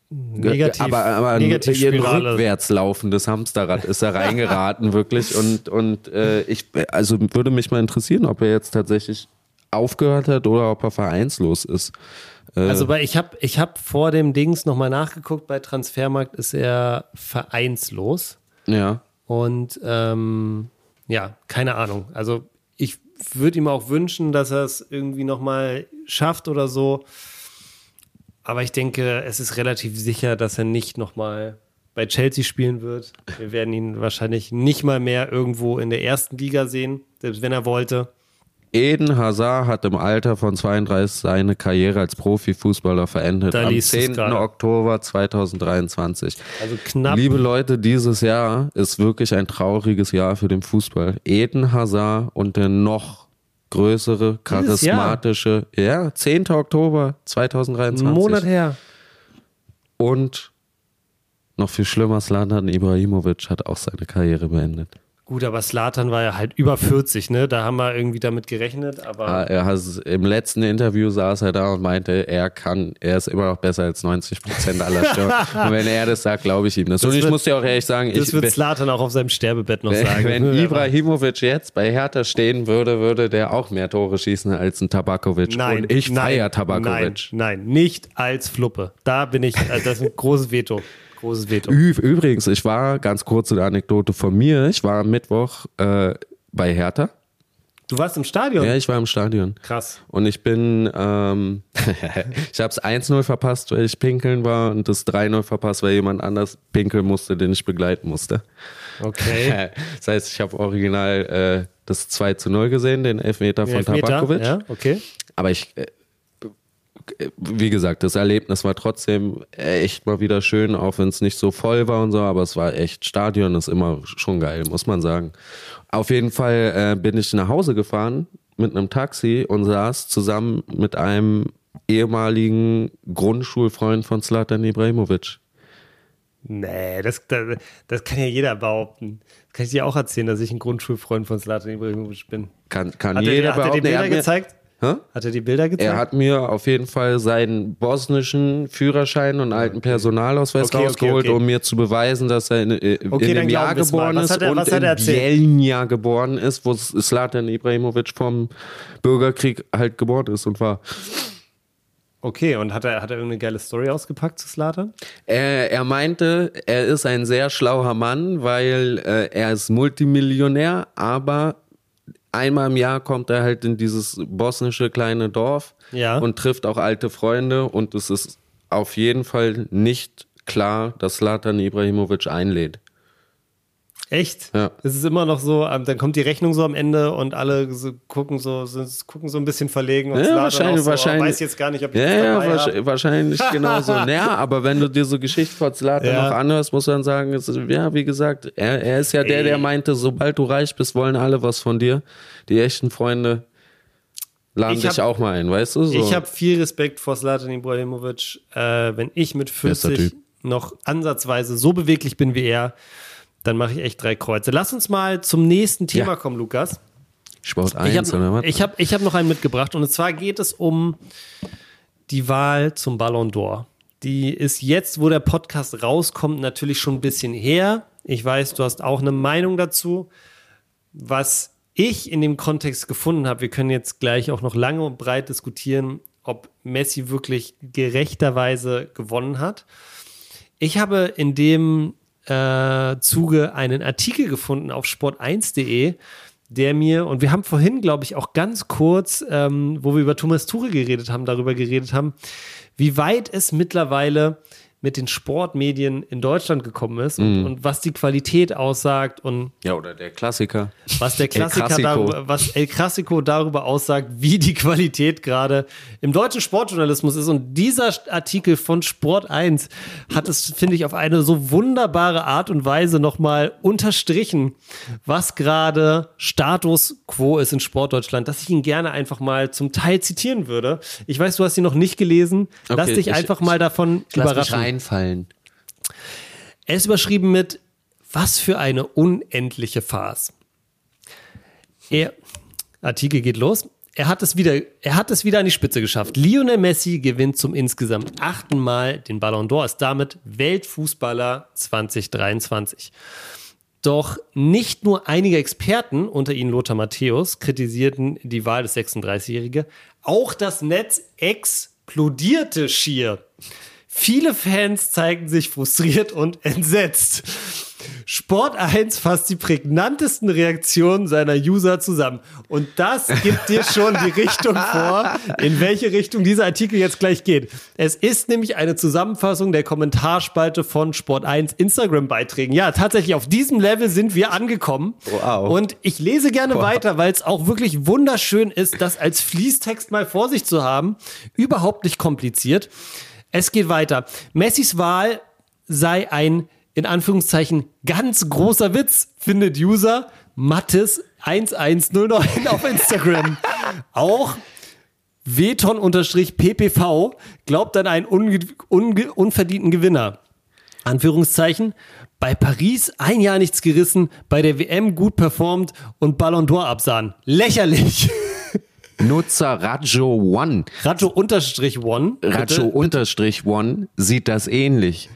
negativ, aber aber ein, ein rückwärts laufendes Hamsterrad ist er reingeraten, wirklich. Und, und äh, ich also würde mich mal interessieren, ob er jetzt tatsächlich aufgehört hat oder ob er vereinslos ist. Also bei, ich habe ich hab vor dem Dings nochmal nachgeguckt, bei Transfermarkt ist er vereinslos. Ja. Und ähm, ja, keine Ahnung. Also ich würde ihm auch wünschen, dass er es irgendwie nochmal schafft oder so. Aber ich denke, es ist relativ sicher, dass er nicht nochmal bei Chelsea spielen wird. Wir werden ihn wahrscheinlich nicht mal mehr irgendwo in der ersten Liga sehen, selbst wenn er wollte. Eden Hazard hat im Alter von 32 seine Karriere als Profifußballer verendet. Am liest es 10. gerade. Oktober 2023. Also knapp. Liebe Leute, dieses Jahr ist wirklich ein trauriges Jahr für den Fußball. Eden Hazard und der noch größere, charismatische, ja, 10. Oktober 2023. Einen Monat her. Und noch viel schlimmer, Slatan Ibrahimovic hat auch seine Karriere beendet. Gut, aber Slatan war ja halt über 40, ne? Da haben wir irgendwie damit gerechnet, aber. Er hat, Im letzten Interview saß er da und meinte, er kann, er ist immer noch besser als 90 Prozent aller Stürmer. und wenn er das sagt, glaube ich ihm das. und ich wird- muss dir auch ehrlich sagen, das ich, wird wenn, Slatan auch auf seinem Sterbebett noch wenn, sagen. wenn Ibrahimovic jetzt bei Hertha stehen würde, würde der auch mehr Tore schießen als ein Tabakovic. Nein, und ich nein, feiere Nein, Tabakovic. nein, nicht als Fluppe. Da bin ich, also das ist ein großes Veto. Großes Veto. Übrigens, ich war, ganz kurze Anekdote von mir, ich war am Mittwoch äh, bei Hertha. Du warst im Stadion? Ja, ich war im Stadion. Krass. Und ich bin, ähm, ich habe es 1-0 verpasst, weil ich pinkeln war und das 3-0 verpasst, weil jemand anders pinkeln musste, den ich begleiten musste. Okay. Das heißt, ich habe original äh, das 2 zu 0 gesehen, den Elfmeter von Elfmeter, Tabakovic. Ja, okay. Aber ich, äh, wie gesagt, das Erlebnis war trotzdem echt mal wieder schön, auch wenn es nicht so voll war und so, aber es war echt, Stadion ist immer schon geil, muss man sagen. Auf jeden Fall äh, bin ich nach Hause gefahren mit einem Taxi und saß zusammen mit einem ehemaligen Grundschulfreund von Zlatan Ibrahimovic. Nee, das, das, das kann ja jeder behaupten. Das kann ich dir auch erzählen, dass ich ein Grundschulfreund von Slatan Ibrahimovic bin. Kann, kann Hat er, jeder dir- hat er behaupten. Er Bilder mir- gezeigt? Hä? Hat er die Bilder gezeigt? Er hat mir auf jeden Fall seinen bosnischen Führerschein und alten Personalausweis Okay, okay, rausgeholt, okay. um mir zu beweisen, dass er in, äh, Okay, in dem Jahr geboren ist er- und in? Jelnia geboren ist, wo Slatan Ibrahimovic vom Bürgerkrieg halt geboren ist und war. Okay, und hat er, hat er irgendeine geile Story ausgepackt zu Slatan? Er, er meinte, er ist ein sehr schlauer Mann, weil äh, er ist Multimillionär, aber einmal im Jahr kommt er halt in dieses bosnische kleine Dorf Ja. und trifft auch alte Freunde und es ist auf jeden Fall nicht klar, dass Slatan Ibrahimovic einlädt. Echt? Ja. Es ist immer noch so, ähm, dann kommt die Rechnung so am Ende und alle so gucken so, so, gucken so ein bisschen verlegen und Ja, Zlatan wahrscheinlich- so, wahrscheinlich- weiß jetzt gar nicht, ob ich Ja, das ja, wahrscheinlich, wahrscheinlich genauso. Naja, aber wenn du dir so Geschichten von Zlatan Ja. noch anhörst, musst du dann sagen, ist, ja, wie gesagt, er, er ist ja der, der Ey. meinte, sobald du reich bist, wollen alle was von dir. Die echten Freunde laden Ich dich hab- auch mal ein, weißt du? So. Ich habe viel Respekt vor Slatan Ibrahimovic. Äh, wenn ich mit Bester 50 Typ. noch ansatzweise so beweglich bin wie er, dann mache ich echt drei Kreuze. Lass uns mal zum nächsten Thema Ja. kommen, Lukas. Sport Ich 1 oder habe was? ich hab, ich hab noch einen mitgebracht und zwar geht es um die Wahl zum Ballon d'Or. Die ist jetzt, wo der Podcast rauskommt, natürlich schon ein bisschen her. Ich weiß, du hast auch eine Meinung dazu. Was ich in dem Kontext gefunden habe, wir können jetzt gleich auch noch lange und breit diskutieren, ob Messi wirklich gerechterweise gewonnen hat. Ich habe in dem äh, Zuge einen Artikel gefunden auf sport1.de, der mir, und wir haben vorhin, glaube ich, auch ganz kurz, ähm, wo wir über Thomas Tuchel geredet haben, darüber geredet haben, wie weit es mittlerweile mit den Sportmedien in Deutschland gekommen ist und, und was die Qualität aussagt und ja, oder der Klassiker. was der Klassiker Clasico. darüber, was El Clasico darüber aussagt, wie die Qualität gerade im deutschen Sportjournalismus ist. Und dieser Artikel von Sport 1 hat es, finde ich, auf eine so wunderbare Art und Weise nochmal unterstrichen, was gerade Status quo ist in Sportdeutschland, dass ich ihn gerne einfach mal zum Teil zitieren würde. Ich weiß, du hast ihn noch nicht gelesen. Lass Okay, dich ich- einfach mal davon Lass überraschen. Reinfallen. Er ist überschrieben mit Was für eine unendliche Farce. Er, Artikel geht los. Er hat, es wieder, er hat es wieder an die Spitze geschafft. Lionel Messi gewinnt zum insgesamt achten Mal den Ballon d'Or, ist damit Weltfußballer 2023. Doch nicht nur einige Experten, unter ihnen Lothar Matthäus, kritisierten die Wahl des 36-Jährigen, auch das Netz explodierte schier. Viele Fans zeigten sich frustriert und entsetzt. Sport 1 fasst die prägnantesten Reaktionen seiner User zusammen. Und das gibt dir schon die Richtung vor, in welche Richtung dieser Artikel jetzt gleich geht. Es ist nämlich eine Zusammenfassung der Kommentarspalte von Sport 1 Instagram-Beiträgen. Ja, tatsächlich auf diesem Level sind wir angekommen. Wow. Und ich lese gerne weiter, weil es auch wirklich wunderschön ist, das als Fließtext mal vor sich zu haben. Überhaupt nicht kompliziert. Es geht weiter. Messis Wahl sei ein, in Anführungszeichen, ganz großer Witz, findet User Mattes1109 auf Instagram. Auch Veton-PPV glaubt an einen unverdienten Gewinner. Anführungszeichen. Bei Paris ein Jahr nichts gerissen, bei der WM gut performt und Ballon d'Or absahen. Lächerlich. Nutzer Rajo One Rajo unterstrich one. Racho unterstrich One sieht das ähnlich.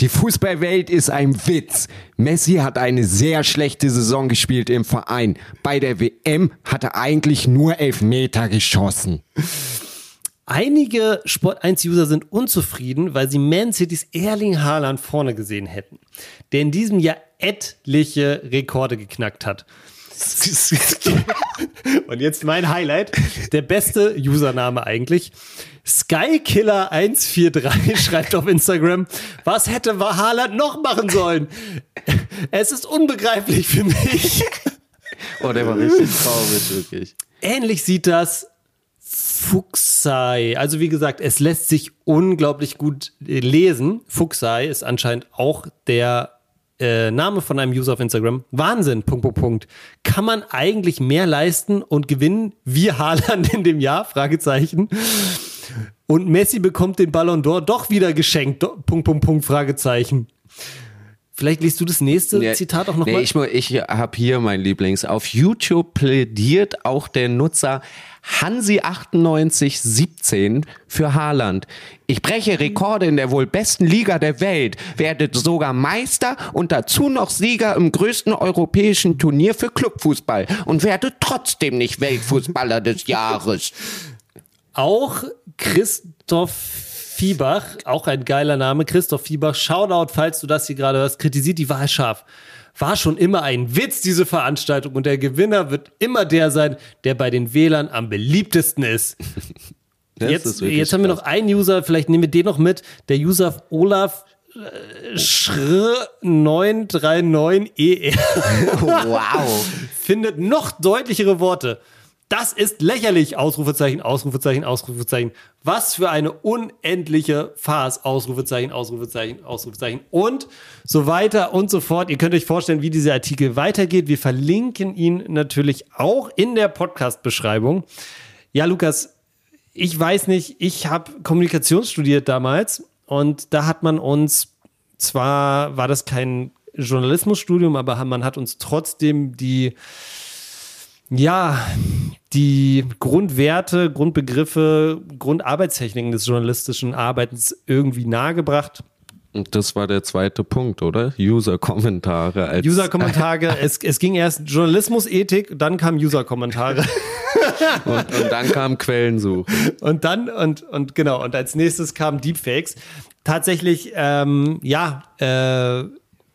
Die Fußballwelt ist ein Witz. Messi hat eine sehr schlechte Saison gespielt im Verein. Bei der WM hat er eigentlich nur Elfmeter geschossen. Einige Sport 1-User sind unzufrieden, weil sie Man Citys Erling Haaland vorne gesehen hätten, der in diesem Jahr etliche Rekorde geknackt hat. Und jetzt mein Highlight, der beste Username eigentlich. Skykiller143 schreibt auf Instagram, was hätte Haaland noch machen sollen? Es ist unbegreiflich für mich. Oh, der war richtig traurig, wirklich. Ähnlich sieht das Fuchsei. Also wie gesagt, es lässt sich unglaublich gut äh, lesen. Fuchsei ist anscheinend auch der äh, Name von einem User auf Instagram. Wahnsinn, Punkt, Punkt, Punkt. Kann man eigentlich mehr leisten und gewinnen wie Haaland in dem Jahr? Fragezeichen. Und Messi bekommt den Ballon d'Or doch wieder geschenkt. Do- Punkt, Punkt, Punkt, Fragezeichen. Vielleicht liest du das nächste Ja, Zitat auch nochmal. Nee, ich mu- ich habe hier mein Lieblings. Auf YouTube plädiert auch der Nutzer Hansi9817 für Haaland. Ich breche Rekorde in der wohl besten Liga der Welt, werde sogar Meister und dazu noch Sieger im größten europäischen Turnier für Clubfußball und werde trotzdem nicht Weltfußballer des Jahres. Auch Christoph Fiebach, auch ein geiler Name, Christoph Fiebach, Shoutout, falls du das hier gerade hörst, kritisiert die Wahl scharf. War schon immer ein Witz, diese Veranstaltung. Und der Gewinner wird immer der sein, der bei den Wählern am beliebtesten ist. Jetzt, jetzt haben wir noch einen User, vielleicht nehmen wir den noch mit. Der User Olaf Schr 939ER wow. findet noch deutlichere Worte. Das ist lächerlich, Ausrufezeichen, Ausrufezeichen, Ausrufezeichen. Was für eine unendliche Farce, Ausrufezeichen, Ausrufezeichen, Ausrufezeichen und so weiter und so fort. Ihr könnt euch vorstellen, wie dieser Artikel weitergeht. Wir verlinken ihn natürlich auch in der Podcast-Beschreibung. Ja, Lukas, ich weiß nicht, ich habe Kommunikation studiert damals und da hat man uns, zwar war das kein Journalismusstudium, aber man hat uns trotzdem die ja, die Grundwerte, Grundbegriffe, Grundarbeitstechniken des journalistischen Arbeitens irgendwie nahegebracht. Und das war der zweite Punkt, oder? User-Kommentare. User-Kommentare. es, es ging erst Journalismus-Ethik, dann kam User-Kommentare. und, und, dann kam Quellensuche. Und dann, und, und genau, und als nächstes kam Deepfakes. Tatsächlich, ähm, ja, äh,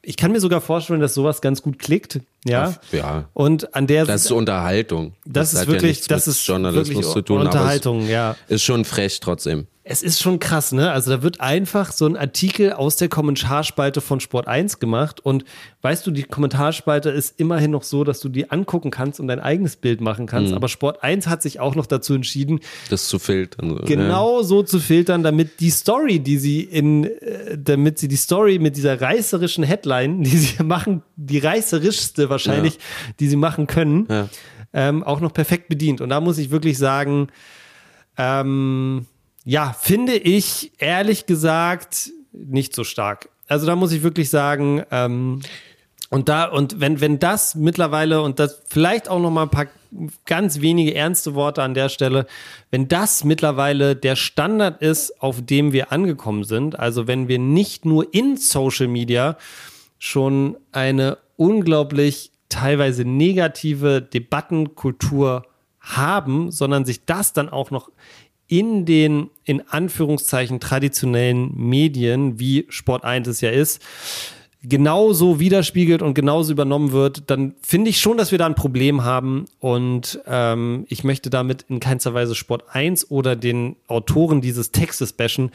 ich kann mir sogar vorstellen, dass sowas ganz gut klickt. Ja. Ja. Und an der Das ist Unterhaltung. Das, ist wirklich, ja das ist Journalismus wirklich zu tun. Unterhaltung, ja. Ist schon frech trotzdem. Es ist schon krass, ne? Also da wird einfach so ein Artikel aus der Kommentarspalte von Sport 1 gemacht und weißt du, die Kommentarspalte ist immerhin noch so, dass du die angucken kannst und dein eigenes Bild machen kannst, mhm. aber Sport 1 hat sich auch noch dazu entschieden, das zu filtern. Genau ja. so zu filtern, damit die Story, die sie in äh, damit sie die Story mit dieser reißerischen Headline, die sie machen, die reißerischste wahrscheinlich, ja. die sie machen können, ja. ähm, auch noch perfekt bedient und da muss ich wirklich sagen, ähm, ja, finde ich ehrlich gesagt nicht so stark. Also da muss ich wirklich sagen, ähm, und da, und wenn, wenn das mittlerweile, und das vielleicht auch noch mal ein paar ganz wenige ernste Worte an der Stelle, wenn das mittlerweile der Standard ist, auf dem wir angekommen sind, also wenn wir nicht nur in Social Media schon eine unglaublich teilweise negative Debattenkultur haben, sondern sich das dann auch noch in den in Anführungszeichen traditionellen Medien, wie Sport 1 es ja ist, genauso widerspiegelt und genauso übernommen wird, dann finde ich schon, dass wir da ein Problem haben. Und ähm, ich möchte damit in keinster Weise Sport 1 oder den Autoren dieses Textes bashen.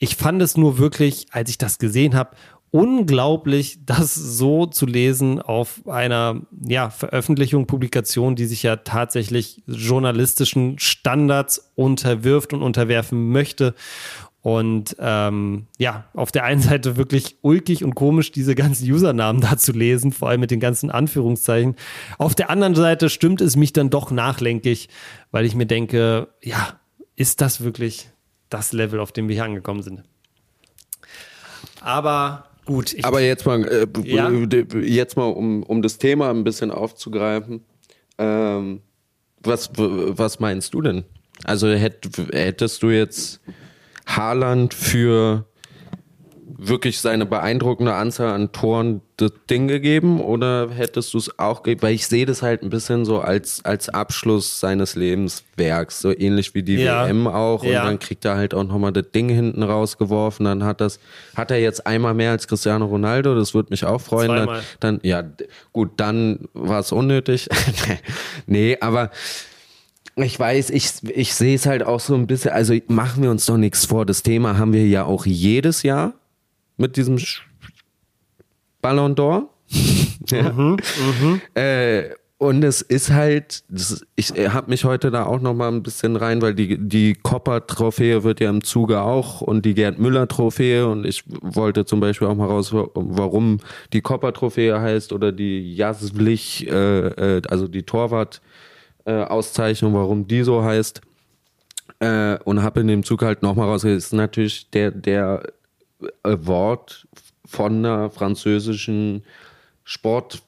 Ich fand es nur wirklich, als ich das gesehen habe, unglaublich, das so zu lesen auf einer ja, Veröffentlichung, Publikation, die sich ja tatsächlich journalistischen Standards unterwirft und unterwerfen möchte. Und ähm, ja, auf der einen Seite wirklich ulkig und komisch, diese ganzen Usernamen da zu lesen, vor allem mit den ganzen Anführungszeichen. Auf der anderen Seite stimmt es mich dann doch nachlenkig, weil ich mir denke, ja, ist das wirklich das Level, auf dem wir hier angekommen sind? Aber Gut. Aber jetzt mal, äh, ja? jetzt mal um, um das Thema ein bisschen aufzugreifen. Ähm, was, was meinst du denn? Also hätt, hättest du jetzt Haaland für wirklich seine beeindruckende Anzahl an Toren das Ding gegeben oder hättest du es auch gegeben? Weil ich sehe das halt ein bisschen so als, als Abschluss seines Lebenswerks, so ähnlich wie die ja. WM auch. Und ja. dann kriegt er halt auch nochmal das Ding hinten rausgeworfen. Dann hat das, hat er jetzt einmal mehr als Cristiano Ronaldo, das würde mich auch freuen. Dann, dann, ja, gut, dann war es unnötig. nee, aber ich weiß, ich, ich sehe es halt auch so ein bisschen, also machen wir uns doch nichts vor. Das Thema haben wir ja auch jedes Jahr mit diesem Ballon d'Or. ja. mhm, mh. äh, und es ist halt, ist, ich habe mich heute da auch noch mal ein bisschen rein, weil die, die Kopper-Trophäe wird ja im Zuge auch und die Gerd Müller-Trophäe und ich wollte zum Beispiel auch mal raus, warum die Kopper-Trophäe heißt oder die Jaswlich, äh, äh, also die Torwart-Auszeichnung, warum die so heißt. Äh, und habe in dem Zug halt noch mal rausgehört, ist natürlich der, der Award von einer französischen Sport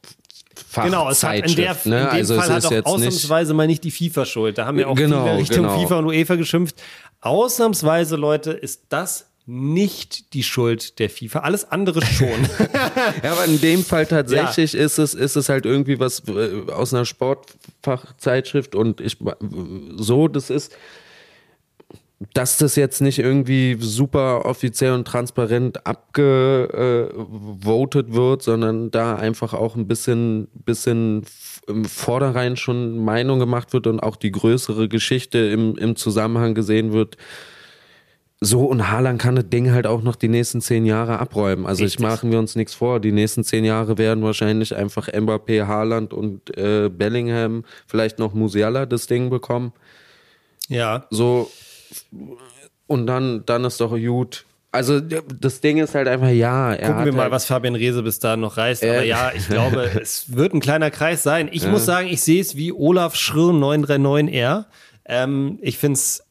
Genau, es hat in, der, ne? in dem also Fall hat auch ausnahmsweise mal nicht die FIFA schuld. Da haben wir auch genau, viele Richtung genau. FIFA und UEFA geschimpft. Ausnahmsweise, Leute, ist das nicht die Schuld der FIFA. Alles andere schon. ja, aber in dem Fall tatsächlich ja. ist es ist es halt irgendwie was äh, aus einer Sportfachzeitschrift und ich so das ist dass das jetzt nicht irgendwie super offiziell und transparent abgevotet wird, sondern da einfach auch ein bisschen, bisschen im Vorderein schon Meinung gemacht wird und auch die größere Geschichte im, im Zusammenhang gesehen wird. so, und Haaland kann das Ding halt auch noch die nächsten zehn Jahre abräumen. Also Richtig. ich machen wir uns nichts vor. Die nächsten zehn Jahre werden wahrscheinlich einfach Mbappé, Haaland und äh, Bellingham, vielleicht noch Musiala das Ding bekommen. Ja. So, und dann, dann ist doch gut. Also das Ding ist halt einfach, ja. Gucken wir mal, halt, was Fabian Rehse bis dahin noch reißt. Aber Äh. ja, ich glaube, es wird ein kleiner Kreis sein. Ich muss sagen, ich sehe es wie Olaf Schröer 939R. Ähm, ich finde es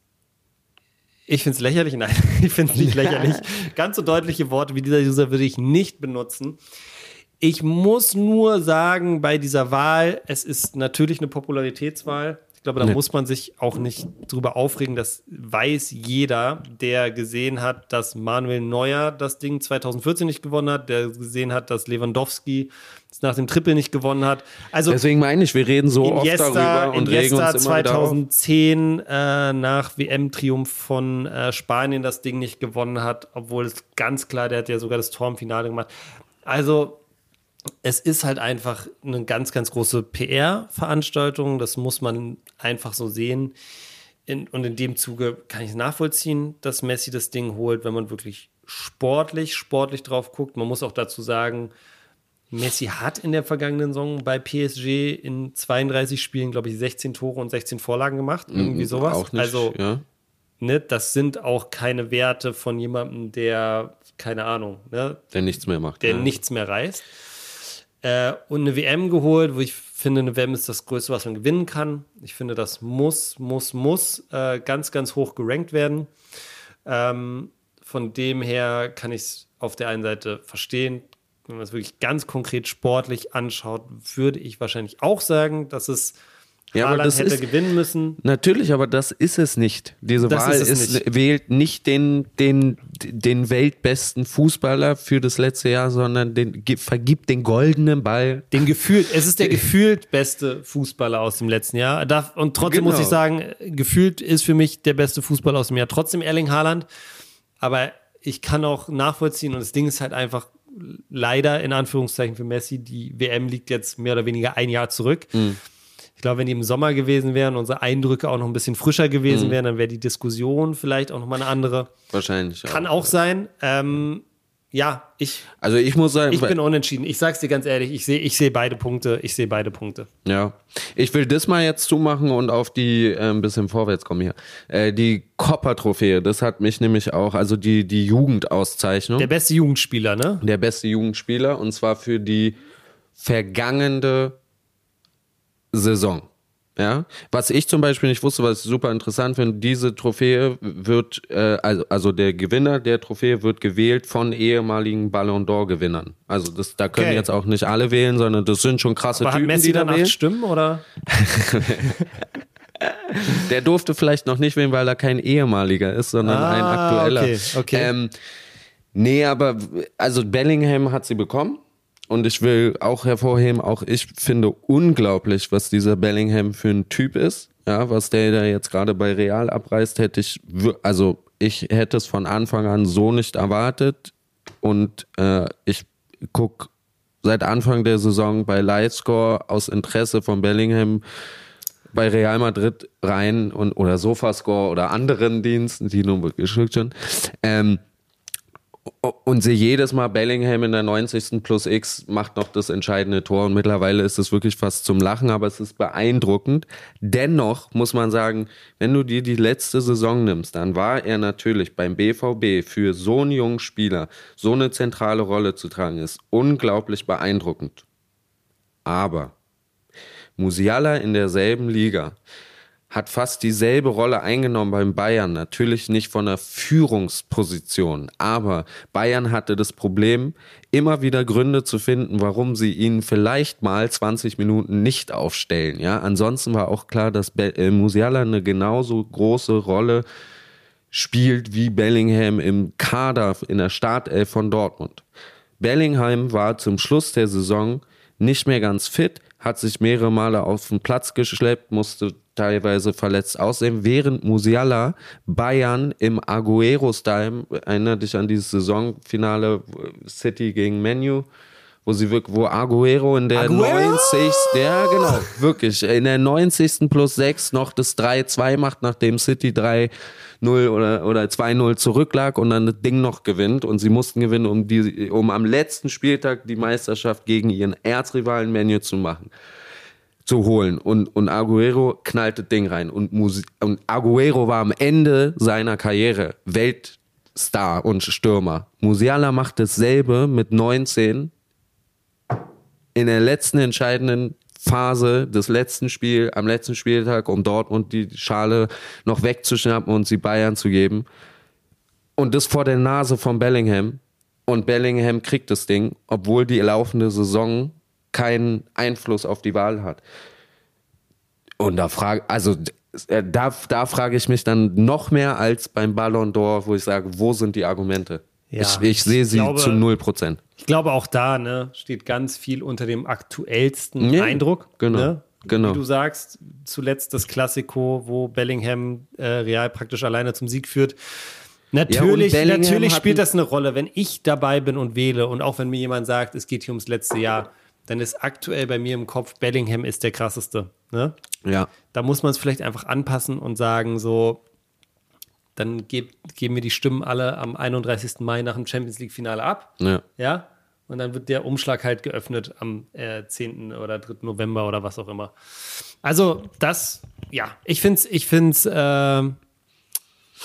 ich find's lächerlich. Nein, ich finde es nicht lächerlich. Ganz so deutliche Worte wie dieser User würde ich nicht benutzen. Ich muss nur sagen, bei dieser Wahl, es ist natürlich eine Popularitätswahl. Ich glaube, da Nee. muss man sich auch nicht drüber aufregen. Das weiß jeder, der gesehen hat, dass Manuel Neuer das Ding 2014 nicht gewonnen hat, der gesehen hat, dass Lewandowski es nach dem Triple nicht gewonnen hat. Also Deswegen meine ich, wir reden so oft Iniesta, darüber und regen Iniesta uns immer wieder auf. 2010 äh, nach WM-Triumph von äh, Spanien das Ding nicht gewonnen hat, obwohl es ganz klar, der hat ja sogar das Tor im Finale gemacht. Also es ist halt einfach eine ganz, ganz große PR-Veranstaltung. Das muss man einfach so sehen. In, und in dem Zuge kann ich es nachvollziehen, dass Messi das Ding holt, wenn man wirklich sportlich, sportlich drauf guckt. Man muss auch dazu sagen, Messi hat in der vergangenen Saison bei PSG in 32 Spielen, glaube ich, 16 Tore und 16 Vorlagen gemacht. Irgendwie sowas. Mhm, Auch nicht, also, ja. ne, das sind auch keine Werte von jemandem, der, keine Ahnung, ne, Der nichts mehr macht. der ja. nichts mehr reißt. Äh, und eine WM geholt, wo ich finde, eine WM ist das Größte, was man gewinnen kann. Ich finde, das muss, muss, muss äh, ganz, ganz hoch gerankt werden. Ähm, von dem her kann ich es auf der einen Seite verstehen. Wenn man es wirklich ganz konkret sportlich anschaut, würde ich wahrscheinlich auch sagen, dass es Ja, aber das hätte ist- gewinnen müssen. Natürlich, aber das ist es nicht. Diese Das Wahl ist ist, nicht. wählt nicht den, den, den weltbesten Fußballer für das letzte Jahr, sondern den, gi- vergibt den goldenen Ball. Den gefühlt, es ist der gefühlt beste Fußballer aus dem letzten Jahr. Und trotzdem Genau. muss ich sagen, gefühlt ist für mich der beste Fußballer aus dem Jahr trotzdem Erling Haaland. Aber ich kann auch nachvollziehen und das Ding ist halt einfach leider in Anführungszeichen für Messi, die WM liegt jetzt mehr oder weniger ein Jahr zurück. Mhm. Ich glaube, wenn die im Sommer gewesen wären, unsere Eindrücke auch noch ein bisschen frischer gewesen Mhm. wären, dann wäre die Diskussion vielleicht auch nochmal eine andere. Wahrscheinlich. Kann auch. auch sein. Ähm, ja, ich, Also ich muss sagen, ich bin unentschieden. Ich sag's dir ganz ehrlich, ich sehe ich sehe beide Punkte. Ich sehe beide Punkte. ja. Ich will das mal jetzt zumachen und auf die äh, ein bisschen vorwärts kommen hier. Äh, die Copper-Trophäe, das hat mich nämlich auch, also die, die Jugendauszeichnung. Der beste Jugendspieler, ne? der beste Jugendspieler und zwar für die vergangene Saison. Ja, was ich zum Beispiel nicht wusste, was ich super interessant finde, diese Trophäe wird, äh, also, also der Gewinner der Trophäe wird gewählt von ehemaligen Ballon d'Or-Gewinnern. Also das, da können Okay. jetzt auch nicht alle wählen, sondern das sind schon krasse Aber hat Typen, Messi die da dann acht wählen. Stimmen oder? Der durfte vielleicht noch nicht wählen, weil er kein ehemaliger ist, sondern ein Ah, aktueller. okay, okay. Ähm, nee, aber also Bellingham hat sie bekommen. Und ich will auch hervorheben, auch ich finde unglaublich, was dieser Bellingham für ein Typ ist. Ja, was der da jetzt gerade bei Real abreißt, hätte ich, also ich hätte es von Anfang an so nicht erwartet. Und äh, ich guck seit Anfang der Saison bei Livescore aus Interesse von Bellingham bei Real Madrid rein und oder Sofascore oder anderen Diensten, die nur geschickt schon. Ähm, und sehe jedes Mal Bellingham in der 90. plus X macht noch das entscheidende Tor und mittlerweile ist es wirklich fast zum Lachen, aber es ist beeindruckend. Dennoch muss man sagen, wenn du dir die letzte Saison nimmst, dann war er natürlich beim BVB für so einen jungen Spieler so eine zentrale Rolle zu tragen, ist unglaublich beeindruckend. Aber Musiala in derselben Liga hat fast dieselbe Rolle eingenommen beim Bayern. Natürlich nicht von der Führungsposition, aber Bayern hatte das Problem, immer wieder Gründe zu finden, warum sie ihn vielleicht mal 20 Minuten nicht aufstellen. Ja, ansonsten war auch klar, dass Be äh, Musiala eine genauso große Rolle spielt wie Bellingham im Kader in der Startelf von Dortmund. Bellingham war zum Schluss der Saison nicht mehr ganz fit, hat sich mehrere Male auf den Platz geschleppt, musste teilweise verletzt aussehen, während Musiala Bayern im Aguero-Style, erinnere dich an dieses Saisonfinale City gegen Menu, wo sie wirklich, wo Aguero in der Aguero? 90. Ja, genau, wirklich. In der 90. plus 6 noch das 3-2 macht, nachdem City 3-0 oder, oder 2-0 zurücklag und dann das Ding noch gewinnt. Und sie mussten gewinnen, um, die, um am letzten Spieltag die Meisterschaft gegen ihren Erzrivalen Menu zu machen zu holen. Und, und Aguero knallt das Ding rein. Und, Musi und Aguero war am Ende seiner Karriere Weltstar und Stürmer. Musiala macht dasselbe mit 19 in der letzten entscheidenden Phase des letzten Spiels, am letzten Spieltag, um Dortmund die Schale noch wegzuschnappen und sie Bayern zu geben. Und das vor der Nase von Bellingham. Und Bellingham kriegt das Ding, obwohl die laufende Saison keinen Einfluss auf die Wahl hat. Und da frage, also äh, da, da frage ich mich dann noch mehr als beim Ballon d'Or, wo ich sage, wo sind die Argumente? Ja, ich, ich sehe sie glaube- zu 0 Prozent. Ich glaube, auch da ne, steht ganz viel unter dem aktuellsten Ja, Eindruck. genau, Ne? genau. Wie du sagst, zuletzt das Klassiko, wo Bellingham äh, Real praktisch alleine zum Sieg führt. Natürlich, Bellingham natürlich spielt das eine Rolle, wenn ich dabei bin und wähle und auch wenn mir jemand sagt, es geht hier ums letzte Jahr, dann ist aktuell bei mir im Kopf, Bellingham ist der krasseste. Ne? Ja. Da muss man es vielleicht einfach anpassen und sagen, so, dann geb, geben wir die Stimmen alle am 31. Mai nach dem Champions League-Finale ab. Ja. Ja. Und dann wird der Umschlag halt geöffnet am äh, 10. oder 3. November oder was auch immer. Also, das, ja, ich finde es, ich finde es, ähm,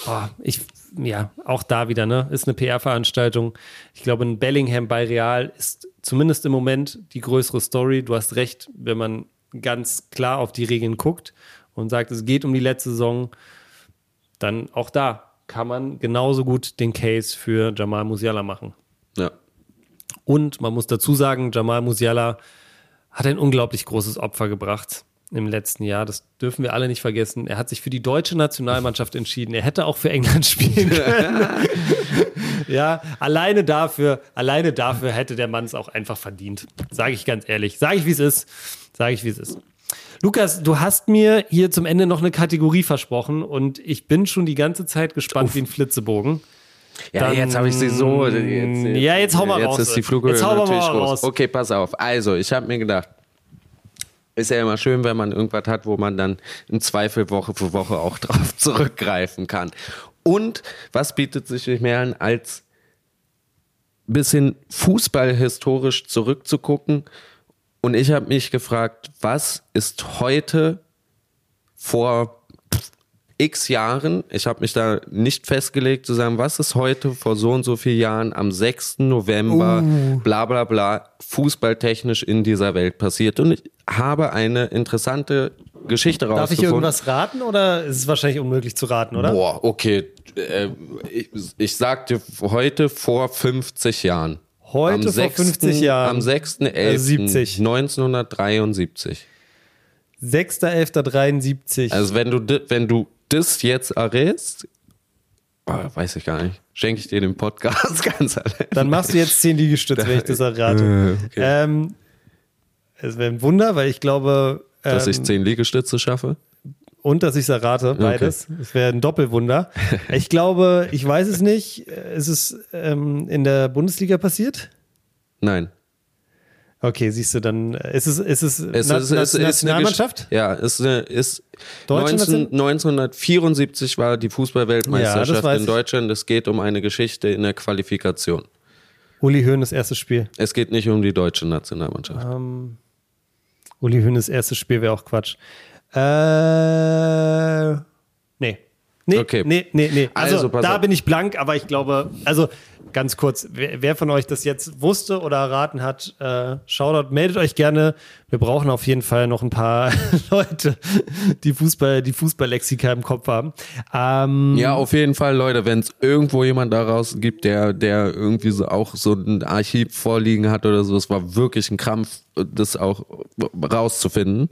oh, ich, ja, auch da wieder, ne, ist eine PR-Veranstaltung. Ich glaube, ein Bellingham bei Real ist zumindest im Moment die größere Story. Du hast recht, wenn man ganz klar auf die Regeln guckt und sagt, es geht um die letzte Saison, dann auch da kann man genauso gut den Case für Jamal Musiala machen. Ja. Und man muss dazu sagen, Jamal Musiala hat ein unglaublich großes Opfer gebracht im letzten Jahr. Das dürfen wir alle nicht vergessen. Er hat sich für die deutsche Nationalmannschaft entschieden. Er hätte auch für England spielen können. ja, alleine dafür, alleine dafür hätte der Mann es auch einfach verdient. Sage ich ganz ehrlich. Sage ich, wie es ist. Sage ich, wie es ist. Lukas, du hast mir hier zum Ende noch eine Kategorie versprochen und ich bin schon die ganze Zeit gespannt wie ein Flitzebogen. Ja, Dann- jetzt habe ich sie so. Jetzt, Ja, jetzt hau mal jetzt raus. ist die Flughöhe Jetzt natürlich raus. groß. Okay, pass auf. Also, ich habe mir gedacht, ist ja immer schön, wenn man irgendwas hat, wo man dann im Zweifel Woche für Woche auch drauf zurückgreifen kann. Und was bietet sich nicht mehr an, als ein bisschen fußballhistorisch zurückzugucken? Und ich habe mich gefragt, was ist heute vor x Jahren, ich habe mich da nicht festgelegt zu sagen, was ist heute vor so und so vielen Jahren am 6. November, bla bla bla, fußballtechnisch in dieser Welt passiert. Und ich habe eine interessante Geschichte Darf ich rausgefunden. irgendwas raten oder ist es wahrscheinlich unmöglich zu raten, oder? Boah, okay. Äh, ich, ich sagte heute vor 50 Jahren. Heute am vor 50 Jahren. Am 6.11. Also 70. 1973. 6.11.73. Also wenn du, wenn du das jetzt errätst, ah, weiß ich gar nicht, schenke ich dir den Podcast ganz allein. Dann machst du jetzt 10 Liegestütze, wenn ich das errate. Okay. Ähm, es wäre ein Wunder, weil ich glaube. Ähm, Dass ich zehn Liegestütze schaffe. Und dass ich es errate, beides. Es wäre ein Doppelwunder. Ich glaube, ich weiß es nicht. Ist es ähm, in der Bundesliga passiert? Nein. Okay, siehst du, dann äh, ist es, ist es, Es Na- ist, Na- es ist eine Nationalmannschaft? Ja, es ist, ist Deutsche 19, Nation- 1974 war die Ja, Fußballweltmeisterschaft weiß in. Deutschland. Es geht um eine Geschichte in der Qualifikation. Uli Hoeneß erstes Spiel. Es geht nicht um die deutsche Nationalmannschaft. Uli Hoeneß erstes Spiel wäre auch Quatsch. Äh, nee. Nee, Okay. nee, nee, nee. Also, Also, da auf. bin ich blank, aber ich glaube, also ganz kurz, wer, wer von euch das jetzt wusste oder erraten hat, äh, Shoutout, meldet euch gerne. Wir brauchen auf jeden Fall noch ein paar Leute, die Fußball, die Fußballlexika im Kopf haben. Ähm, Ja, auf jeden Fall, Leute, wenn es irgendwo jemand daraus gibt, der, der irgendwie so auch so ein Archiv vorliegen hat oder so, es war wirklich ein Krampf, das auch rauszufinden,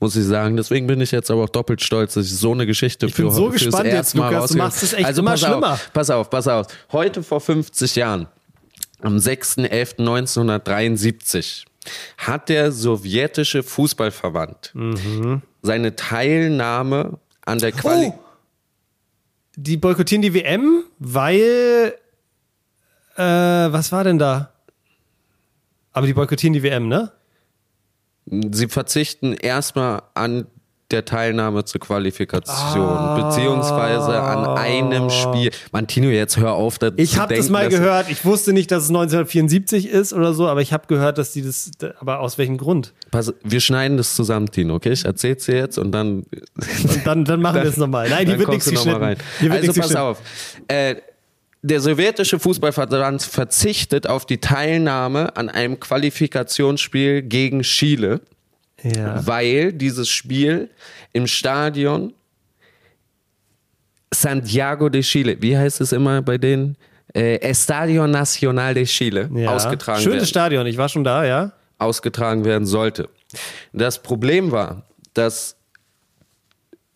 muss ich sagen. Deswegen bin ich jetzt aber auch doppelt stolz, dass ich so eine Geschichte Ich bin für so fürs gespannt jetzt, Lukas. Du machst es echt also immer pass schlimmer. Auf, pass auf, pass auf. Heute vor 50 Jahren, am 6.11.1973, hat der sowjetische Fußballverband Mhm. seine Teilnahme an der Quali... Oh. Die boykottieren die WM, weil, äh, was war denn da? Aber die boykottieren die WM, ne? Sie verzichten erstmal an der Teilnahme zur Qualifikation, beziehungsweise an einem Spiel. Mantino, jetzt hör auf, da Ich habe das mal gehört. Ich wusste nicht, dass es 1974 ist oder so, aber ich habe gehört, dass die das. Aber aus welchem Grund? Pass, wir schneiden das zusammen, Tino, okay? Ich erzähl's dir jetzt und dann. Und dann, dann machen wir es nochmal. Nein, dann wird nichts geschnitten. Hier wird Also pass geschnitten. auf. Äh, der sowjetische Fußballverband verzichtet auf die Teilnahme an einem Qualifikationsspiel gegen Chile, Ja. weil dieses Spiel im Stadion Santiago de Chile, wie heißt es immer bei denen? Äh, Estadio Nacional de Chile ja. ausgetragen Schönes werden Stadion, ich war schon da, ja. ausgetragen werden sollte. Das Problem war, dass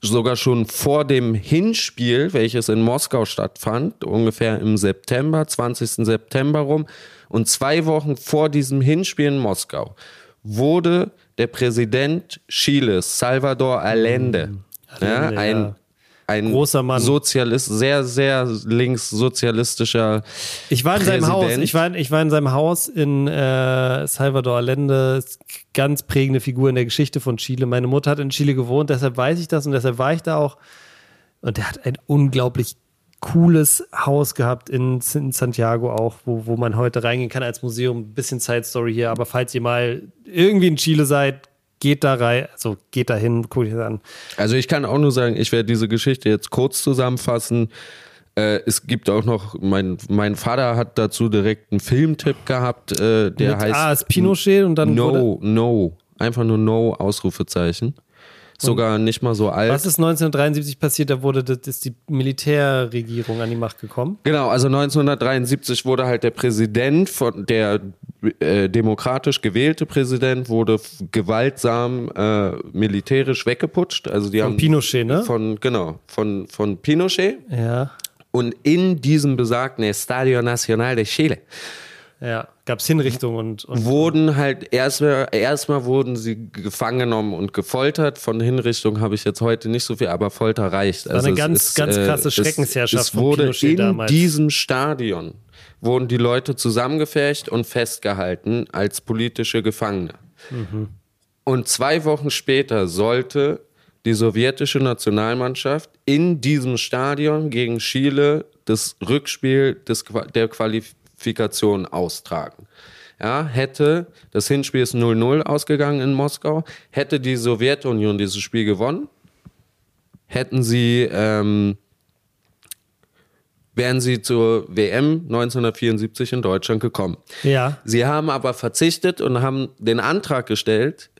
sogar schon vor dem Hinspiel, welches in Moskau stattfand, ungefähr im September, 20. September rum, und zwei Wochen vor diesem Hinspiel in Moskau, wurde der Präsident Chiles, Salvador Allende, ja, Allende, ein, ja. ein Großer Mann. Sozialist, sehr, sehr linkssozialistischer Ich war in seinem Haus. Präsident. Ich war, ich war in seinem Haus in äh, Salvador Allende. Ganz prägende Figur in der Geschichte von Chile. Meine Mutter hat in Chile gewohnt, deshalb weiß ich das und deshalb war ich da auch. Und der hat ein unglaublich cooles Haus gehabt in, in Santiago auch, wo, wo man heute reingehen kann als Museum. Ein bisschen Side Story hier, aber falls ihr mal irgendwie in Chile seid, geht da rein, also geht da hin, guckt euch das an. Also ich kann auch nur sagen, ich werde diese Geschichte jetzt kurz zusammenfassen. Äh, es gibt auch noch, mein, mein Vater hat dazu direkt einen Filmtipp gehabt, äh, der Mit heißt A ist Pinochet und dann No, No. Einfach nur No, Ausrufezeichen. Sogar nicht mal so alt. was ist 1973 passiert? Da wurde das, ist die Militärregierung an die Macht gekommen. Genau, also 1973 wurde halt der Präsident von der äh, demokratisch gewählte Präsident wurde gewaltsam äh, militärisch weggeputscht. Also die Von haben Pinochet, ne? Von genau von von Pinochet. Ja. Und in diesem besagten Estadio Nacional de Chile Ja, gab es Hinrichtungen und, und wurden halt erstmal erstmal wurden sie gefangen genommen und gefoltert. Von Hinrichtung habe ich jetzt heute nicht so viel, aber Folter reicht. Also war eine es ganz, ist, ganz äh, krasse es- Schreckensherrschaft Es von wurde Pinochet in damals. diesem Stadion wurden die Leute zusammengefecht und festgehalten als politische Gefangene. Mhm. Und zwei Wochen später sollte die sowjetische Nationalmannschaft in diesem Stadion gegen Chile das Rückspiel des, der Qualifikation austragen. Ja, hätte, das Hinspiel ist 0-0 ausgegangen in Moskau, hätte die Sowjetunion dieses Spiel gewonnen, hätten sie, ähm, wären sie zur WM 1974 in Deutschland gekommen. ja. Sie haben aber verzichtet und haben den Antrag gestellt,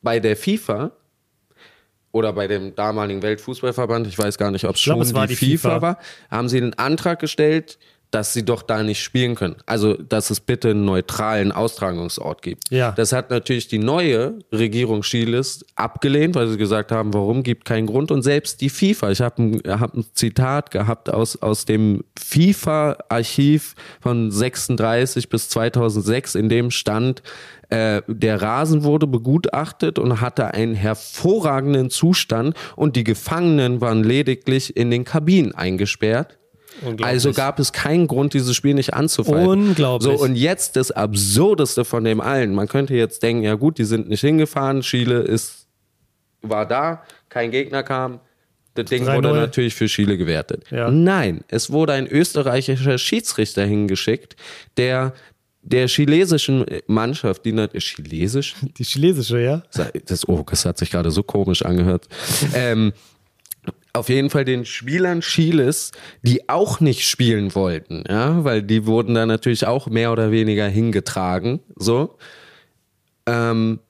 bei der FIFA oder bei dem damaligen Weltfußballverband, ich weiß gar nicht, ob es glaub, schon es die, die FIFA, FIFA. war, haben sie den Antrag gestellt, dass sie doch da nicht spielen können. Also, dass es bitte einen neutralen Austragungsort gibt. Ja. Das hat natürlich die neue Regierung Chiles abgelehnt, weil sie gesagt haben, warum gibt keinen Grund. Und selbst die FIFA, ich habe ein, hab ein Zitat gehabt aus, aus dem FIFA-Archiv von 36 bis 2006, in dem stand, äh, der Rasen wurde begutachtet und hatte einen hervorragenden Zustand und die Gefangenen waren lediglich in den Kabinen eingesperrt. Also gab es keinen Grund, dieses Spiel nicht anzufallen. Unglaublich. So, und jetzt das Absurdeste von dem allen. Man könnte jetzt denken, ja gut, die sind nicht hingefahren, Chile ist, war da, kein Gegner kam. Das Ding 3-0. wurde natürlich für Chile gewertet. Ja. Nein, es wurde ein österreichischer Schiedsrichter hingeschickt, der der chinesischen Mannschaft, die chinesisch, Die chinesische, ja? das, oh, das hat sich gerade so komisch angehört. Ähm, auf jeden Fall den Spielern Chiles, die auch nicht spielen wollten, ja, weil die wurden da natürlich auch mehr oder weniger hingetragen, so. Ähm,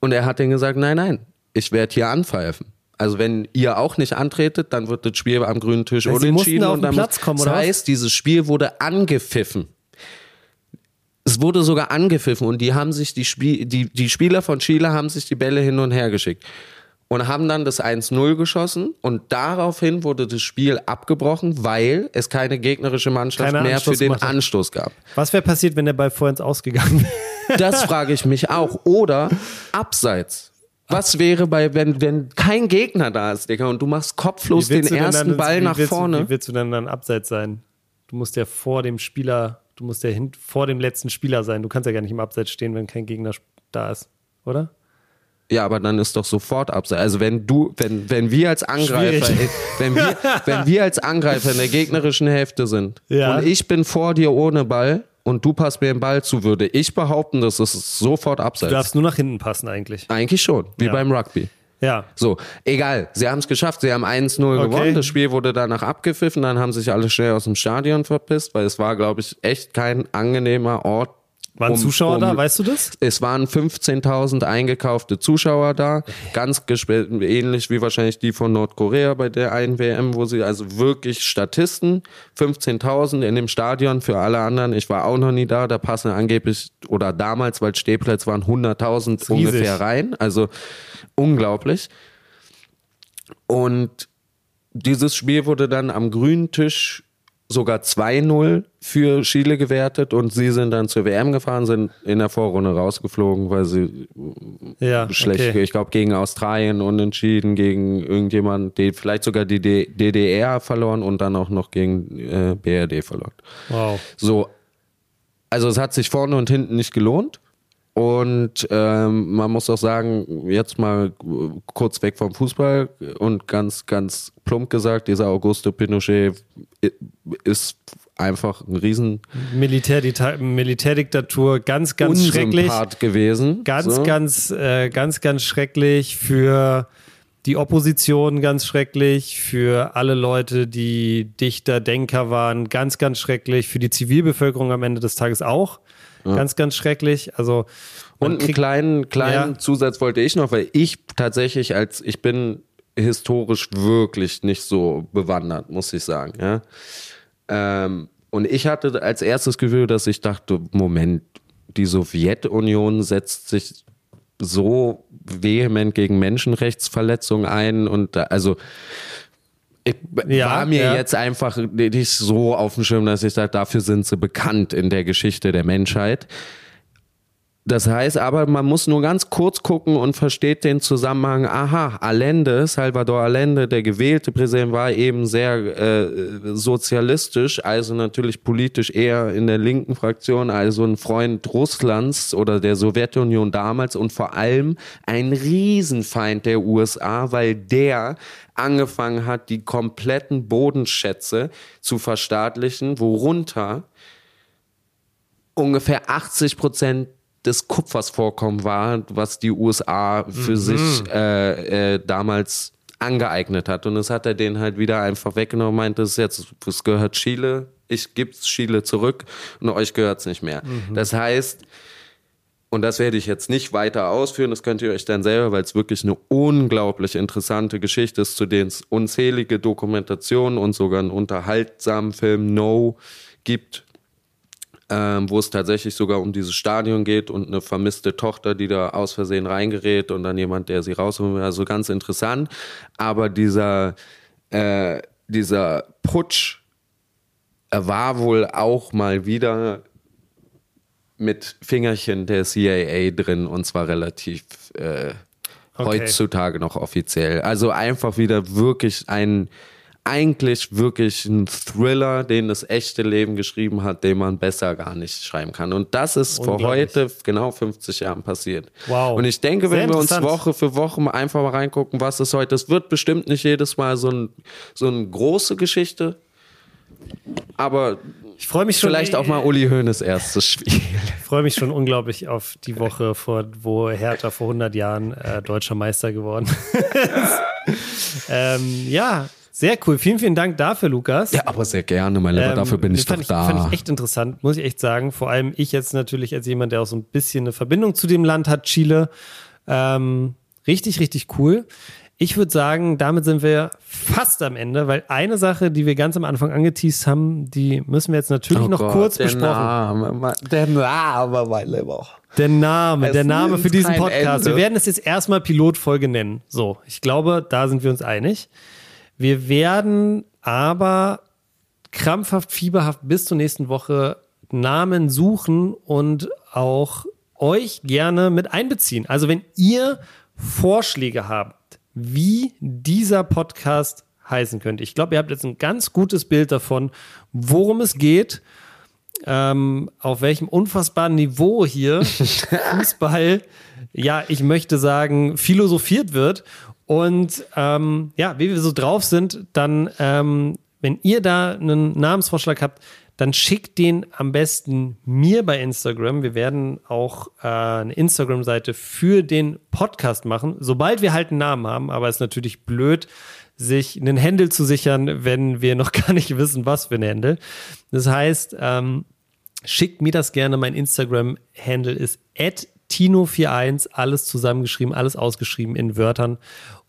und er hat denen gesagt, nein, nein, ich werde hier anpfeifen. Also wenn ihr auch nicht antretet, dann wird das Spiel am grünen Tisch Also unentschieden. und dann Platz kommen, das oder was? heißt, dieses Spiel wurde angepfiffen. Es wurde sogar angepfiffen und die haben sich die, Spiel, die, die Spieler von Chile haben sich die Bälle hin und her geschickt und haben dann das 1-0 geschossen und daraufhin wurde das Spiel abgebrochen, weil es keine gegnerische Mannschaft Keiner mehr Anstoß für den gemacht hat. Anstoß gab. Was wäre passiert, wenn der Ball vor ins Ausgegangen wäre? Das frage ich mich auch. Oder abseits. Was wäre bei, wenn, wenn kein Gegner da ist, Digga, und du machst kopflos den ersten dann- Ball nach willst vorne? Wie willst du denn dann abseits sein? Du musst ja vor dem Spieler. Du musst ja hin, vor dem letzten Spieler sein. Du kannst ja gar nicht im Abseits stehen, wenn kein Gegner da ist, oder? Ja, aber dann ist doch sofort Abseits. Also wenn du, wenn, wenn wir als Angreifer, Schwierig. wenn wir, wenn wir als Angreifer in der gegnerischen Hälfte sind Ja. und ich bin vor dir ohne Ball und du passt mir den Ball zu, würde ich behaupten, das ist sofort Du Abseits. darfst nur nach hinten passen eigentlich. Eigentlich schon, wie Ja. beim Rugby. Ja. So, egal. Sie haben es geschafft. Sie haben 1-0 Okay. gewonnen. Das Spiel wurde danach abgepfiffen. Dann haben sich alle schnell aus dem Stadion verpisst, weil es war, glaube ich, echt kein angenehmer Ort. Waren um- Zuschauer um- da, weißt du das? Es waren 15.000 eingekaufte Zuschauer da, ganz ähnlich wie wahrscheinlich die von Nordkorea bei der einen WM, wo sie also wirklich Statisten, 15.000 in dem Stadion für alle anderen. Ich war auch noch nie da, da passen angeblich oder damals, weil Stehplatz waren 100.000 ist riesig. ungefähr rein, also unglaublich. Und dieses Spiel wurde dann am grünen Tisch sogar 2-0 für Chile gewertet und sie sind dann zur WM gefahren, sind in der Vorrunde rausgeflogen, weil sie Ja. schlecht, okay. ich glaube, gegen Australien unentschieden, gegen irgendjemand, die vielleicht sogar die DDR verloren und dann auch noch gegen äh, BRD verloren. Wow. So, also es hat sich vorne und hinten nicht gelohnt. Und ähm, man muss auch sagen, jetzt mal kurz weg vom Fußball und ganz, ganz plump gesagt, dieser Augusto Pinochet ist einfach ein riesen Militärdita Militärdiktatur, ganz, ganz schrecklich. Gewesen. Ganz, so. ganz, äh, ganz, ganz schrecklich für die Opposition, ganz schrecklich für alle Leute, die Dichter, Denker waren, ganz, ganz schrecklich für die Zivilbevölkerung am Ende des Tages auch. Ganz, ganz schrecklich. Also Und einen kleinen, kleinen Ja. Zusatz wollte ich noch, weil ich tatsächlich als, ich bin historisch wirklich nicht so bewandert, muss ich sagen. Ja? Ähm, und ich hatte als erstes Gefühl, dass ich dachte, Moment, die Sowjetunion setzt sich so vehement gegen Menschenrechtsverletzungen ein und da, also ich Ja, war mir ja. jetzt einfach nicht so auf dem Schirm, dass ich sage, dafür sind sie bekannt in der Geschichte der Menschheit. Das heißt aber, man muss nur ganz kurz gucken und versteht den Zusammenhang. Aha, Allende, Salvador Allende, der gewählte Präsident, war eben sehr äh, sozialistisch, also natürlich politisch eher in der linken Fraktion, also ein Freund Russlands oder der Sowjetunion damals und vor allem ein Riesenfeind der USA, weil der angefangen hat, die kompletten Bodenschätze zu verstaatlichen, worunter ungefähr 80 Prozent des Kupfersvorkommen war, was die USA für sich äh, äh, damals angeeignet hat. Und das hat er denen halt wieder einfach weggenommen, meinte, das jetzt, das gehört Chile, ich gib's Chile zurück und euch gehört's nicht mehr. Das heißt, und das werde ich jetzt nicht weiter ausführen, das könnt ihr euch dann selber, weil es wirklich eine unglaublich interessante Geschichte ist, zu denen es unzählige Dokumentationen und sogar einen unterhaltsamen Film No gibt, ähm, wo es tatsächlich sogar um dieses Stadion geht und eine vermisste Tochter, die da aus Versehen reingerät und dann jemand, der sie rausholt. Also ganz interessant. Aber dieser, äh, dieser Putsch war wohl auch mal wieder mit Fingerchen der CIA drin und zwar relativ äh, Okay. heutzutage noch offiziell. Also einfach wieder wirklich ein eigentlich wirklich ein Thriller, den das echte Leben geschrieben hat, den man besser gar nicht schreiben kann. Und das ist vor heute genau 50 Jahren passiert. Wow. Und ich denke, Sehr wenn wir uns. Woche für Woche einfach mal reingucken, was ist heute, es wird bestimmt nicht jedes Mal so, ein, so eine große Geschichte, aber Ich freue mich schon. vielleicht auch mal Uli Hoeneß erstes Spiel. Ich freue mich schon unglaublich auf die Woche, vor, wo Hertha vor 100 Jahren äh, deutscher Meister geworden ist. ähm, ja, sehr cool. Vielen, vielen Dank dafür, Lukas. Ja, aber sehr gerne, mein Lieber, Ähm, dafür bin ich doch ich, da. Fand ich echt interessant, muss ich echt sagen. Vor allem ich jetzt natürlich als jemand, der auch so ein bisschen eine Verbindung zu dem Land hat, Chile. Ähm, richtig, richtig cool. Ich würde sagen, damit sind wir fast am Ende, weil eine Sache, die wir ganz am Anfang angeteased haben, die müssen wir jetzt natürlich Oh noch Gott, kurz der besprochen. Name, der Name, mein Lieber. Der Name, Es der Name für diesen Podcast. Ende. Wir werden es jetzt erstmal Pilotfolge nennen. So, ich glaube, da sind wir uns einig. Wir werden aber krampfhaft, fieberhaft bis zur nächsten Woche Namen suchen und auch euch gerne mit einbeziehen. Also wenn ihr Vorschläge habt, wie dieser Podcast heißen könnte. Ich glaube, ihr habt jetzt ein ganz gutes Bild davon, worum es geht ähm, auf welchem unfassbaren Niveau hier Fußball, ja, ich möchte sagen, philosophiert wird. Und ähm, ja, wie wir so drauf sind, dann, ähm, wenn ihr da einen Namensvorschlag habt, dann schickt den am besten mir bei Instagram. Wir werden auch äh, eine Instagram-Seite für den Podcast machen, sobald wir halt einen Namen haben. Aber es ist natürlich blöd, sich einen Handle zu sichern, wenn wir noch gar nicht wissen, was für ein Handle. Das heißt, ähm, schickt mir das gerne. Mein Instagram-Handle ist tino41, alles zusammengeschrieben, alles ausgeschrieben in Wörtern.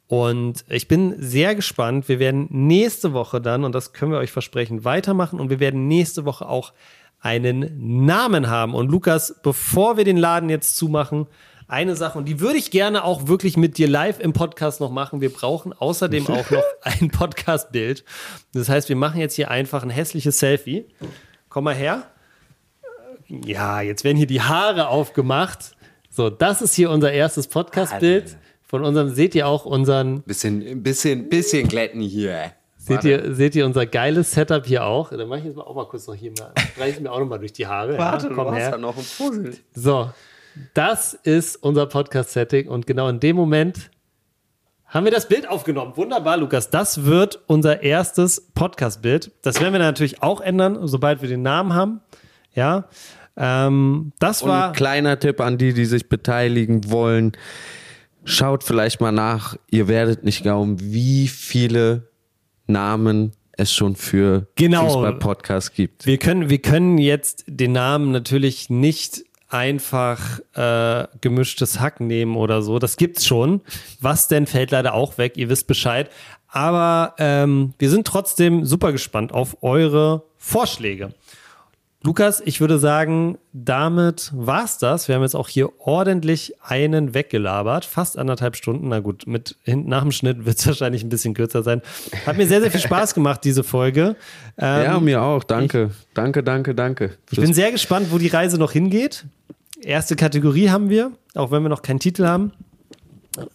Und ich bin sehr gespannt. Wir werden nächste Woche dann, und das können wir euch versprechen, weitermachen. Und wir werden nächste Woche auch einen Namen haben. Und Lukas, bevor wir den Laden jetzt zumachen, eine Sache, und die würde ich gerne auch wirklich mit dir live im Podcast noch machen. Wir brauchen außerdem auch noch ein Podcast-Bild. Das heißt, wir machen jetzt hier einfach ein hässliches Selfie. Komm mal her. Ja, jetzt werden hier die Haare aufgemacht. So, das ist hier unser erstes Podcast-Bild. Von unserem seht ihr auch unseren. Bisschen, bisschen, bisschen glätten hier. Seht ihr, seht ihr unser geiles Setup hier auch? Dann mache ich jetzt mal auch mal kurz noch hier mal. Reiche mir auch noch mal durch die Haare. Warte, ja, komm du her. hast ja noch ein Puzzle. So, das ist unser Podcast-Setting und genau in dem Moment haben wir das Bild aufgenommen. Wunderbar, Lukas. Das wird unser erstes Podcast-Bild. Das werden wir natürlich auch ändern, sobald wir den Namen haben. Ja, ähm, das Und war. ein kleiner Tipp an die, die sich beteiligen wollen. Schaut vielleicht mal nach. Ihr werdet nicht glauben, wie viele Namen es schon für Genau. Fußball-Podcasts gibt. Wir können, wir können jetzt den Namen natürlich nicht einfach äh, gemischtes Hack nehmen oder so. Das gibt's schon. Was denn fällt leider auch weg. Ihr wisst Bescheid. Aber ähm, wir sind trotzdem super gespannt auf eure Vorschläge. Lukas, ich würde sagen, damit war's das. Wir haben jetzt auch hier ordentlich einen weggelabert. Fast anderthalb Stunden. Na gut, mit hinten nach dem Schnitt wird's wahrscheinlich ein bisschen kürzer sein. Hat mir sehr, sehr viel Spaß gemacht, diese Folge. Ähm, ja, mir auch. Danke. danke, danke, danke. ich bin sehr gespannt, wo die Reise noch hingeht. Erste Kategorie haben wir, auch wenn wir noch keinen Titel haben.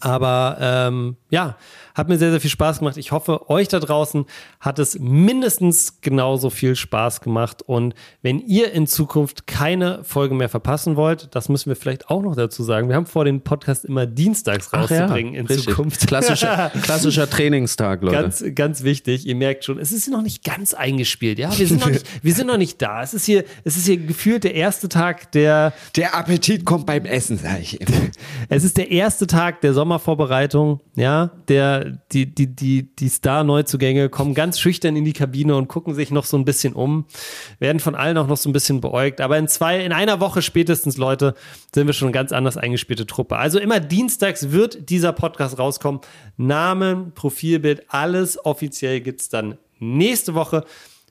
Aber ähm, ja, hat mir sehr, sehr viel Spaß gemacht. Ich hoffe, euch da draußen hat es mindestens genauso viel Spaß gemacht. Und wenn ihr in Zukunft keine Folge mehr verpassen wollt, das müssen wir vielleicht auch noch dazu sagen. Wir haben vor, den Podcast immer dienstags rauszubringen in richtig. Zukunft. Klassischer, klassischer Trainingstag, Leute. Ganz, ganz wichtig. Ihr merkt schon, es ist noch nicht ganz eingespielt. Ja, wir sind noch nicht, wir sind noch nicht da. Es ist hier, es ist hier gefühlt der erste Tag der, Der Appetit kommt beim Essen, sag ich immer. es ist der erste Tag der Sommervorbereitung. Ja, der, die, die, die, die Star-Neuzugänge kommen ganz schüchtern in die Kabine und gucken sich noch so ein bisschen um, werden von allen auch noch so ein bisschen beäugt. Aber in zwei, in einer Woche spätestens, Leute, sind wir schon eine ganz anders eingespielte Truppe. Also immer dienstags wird dieser Podcast rauskommen. Namen, Profilbild, alles offiziell gibt's dann nächste Woche.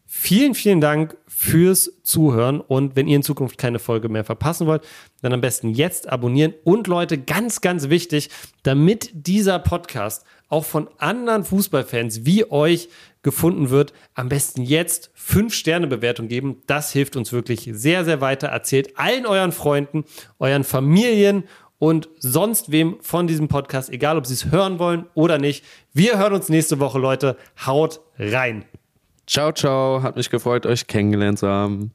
Vielen, vielen Dank fürs Zuhören und wenn ihr in Zukunft keine Folge mehr verpassen wollt, dann am besten jetzt abonnieren und Leute, ganz, ganz wichtig, damit dieser Podcast auch von anderen Fußballfans wie euch gefunden wird, am besten jetzt 5-Sterne-Bewertung geben. Das hilft uns wirklich sehr, sehr weiter. Erzählt allen euren Freunden, euren Familien und sonst wem von diesem Podcast, egal ob sie es hören wollen oder nicht. Wir hören uns nächste Woche, Leute. Haut rein. Ciao, ciao. Hat mich gefreut, euch kennengelernt zu haben.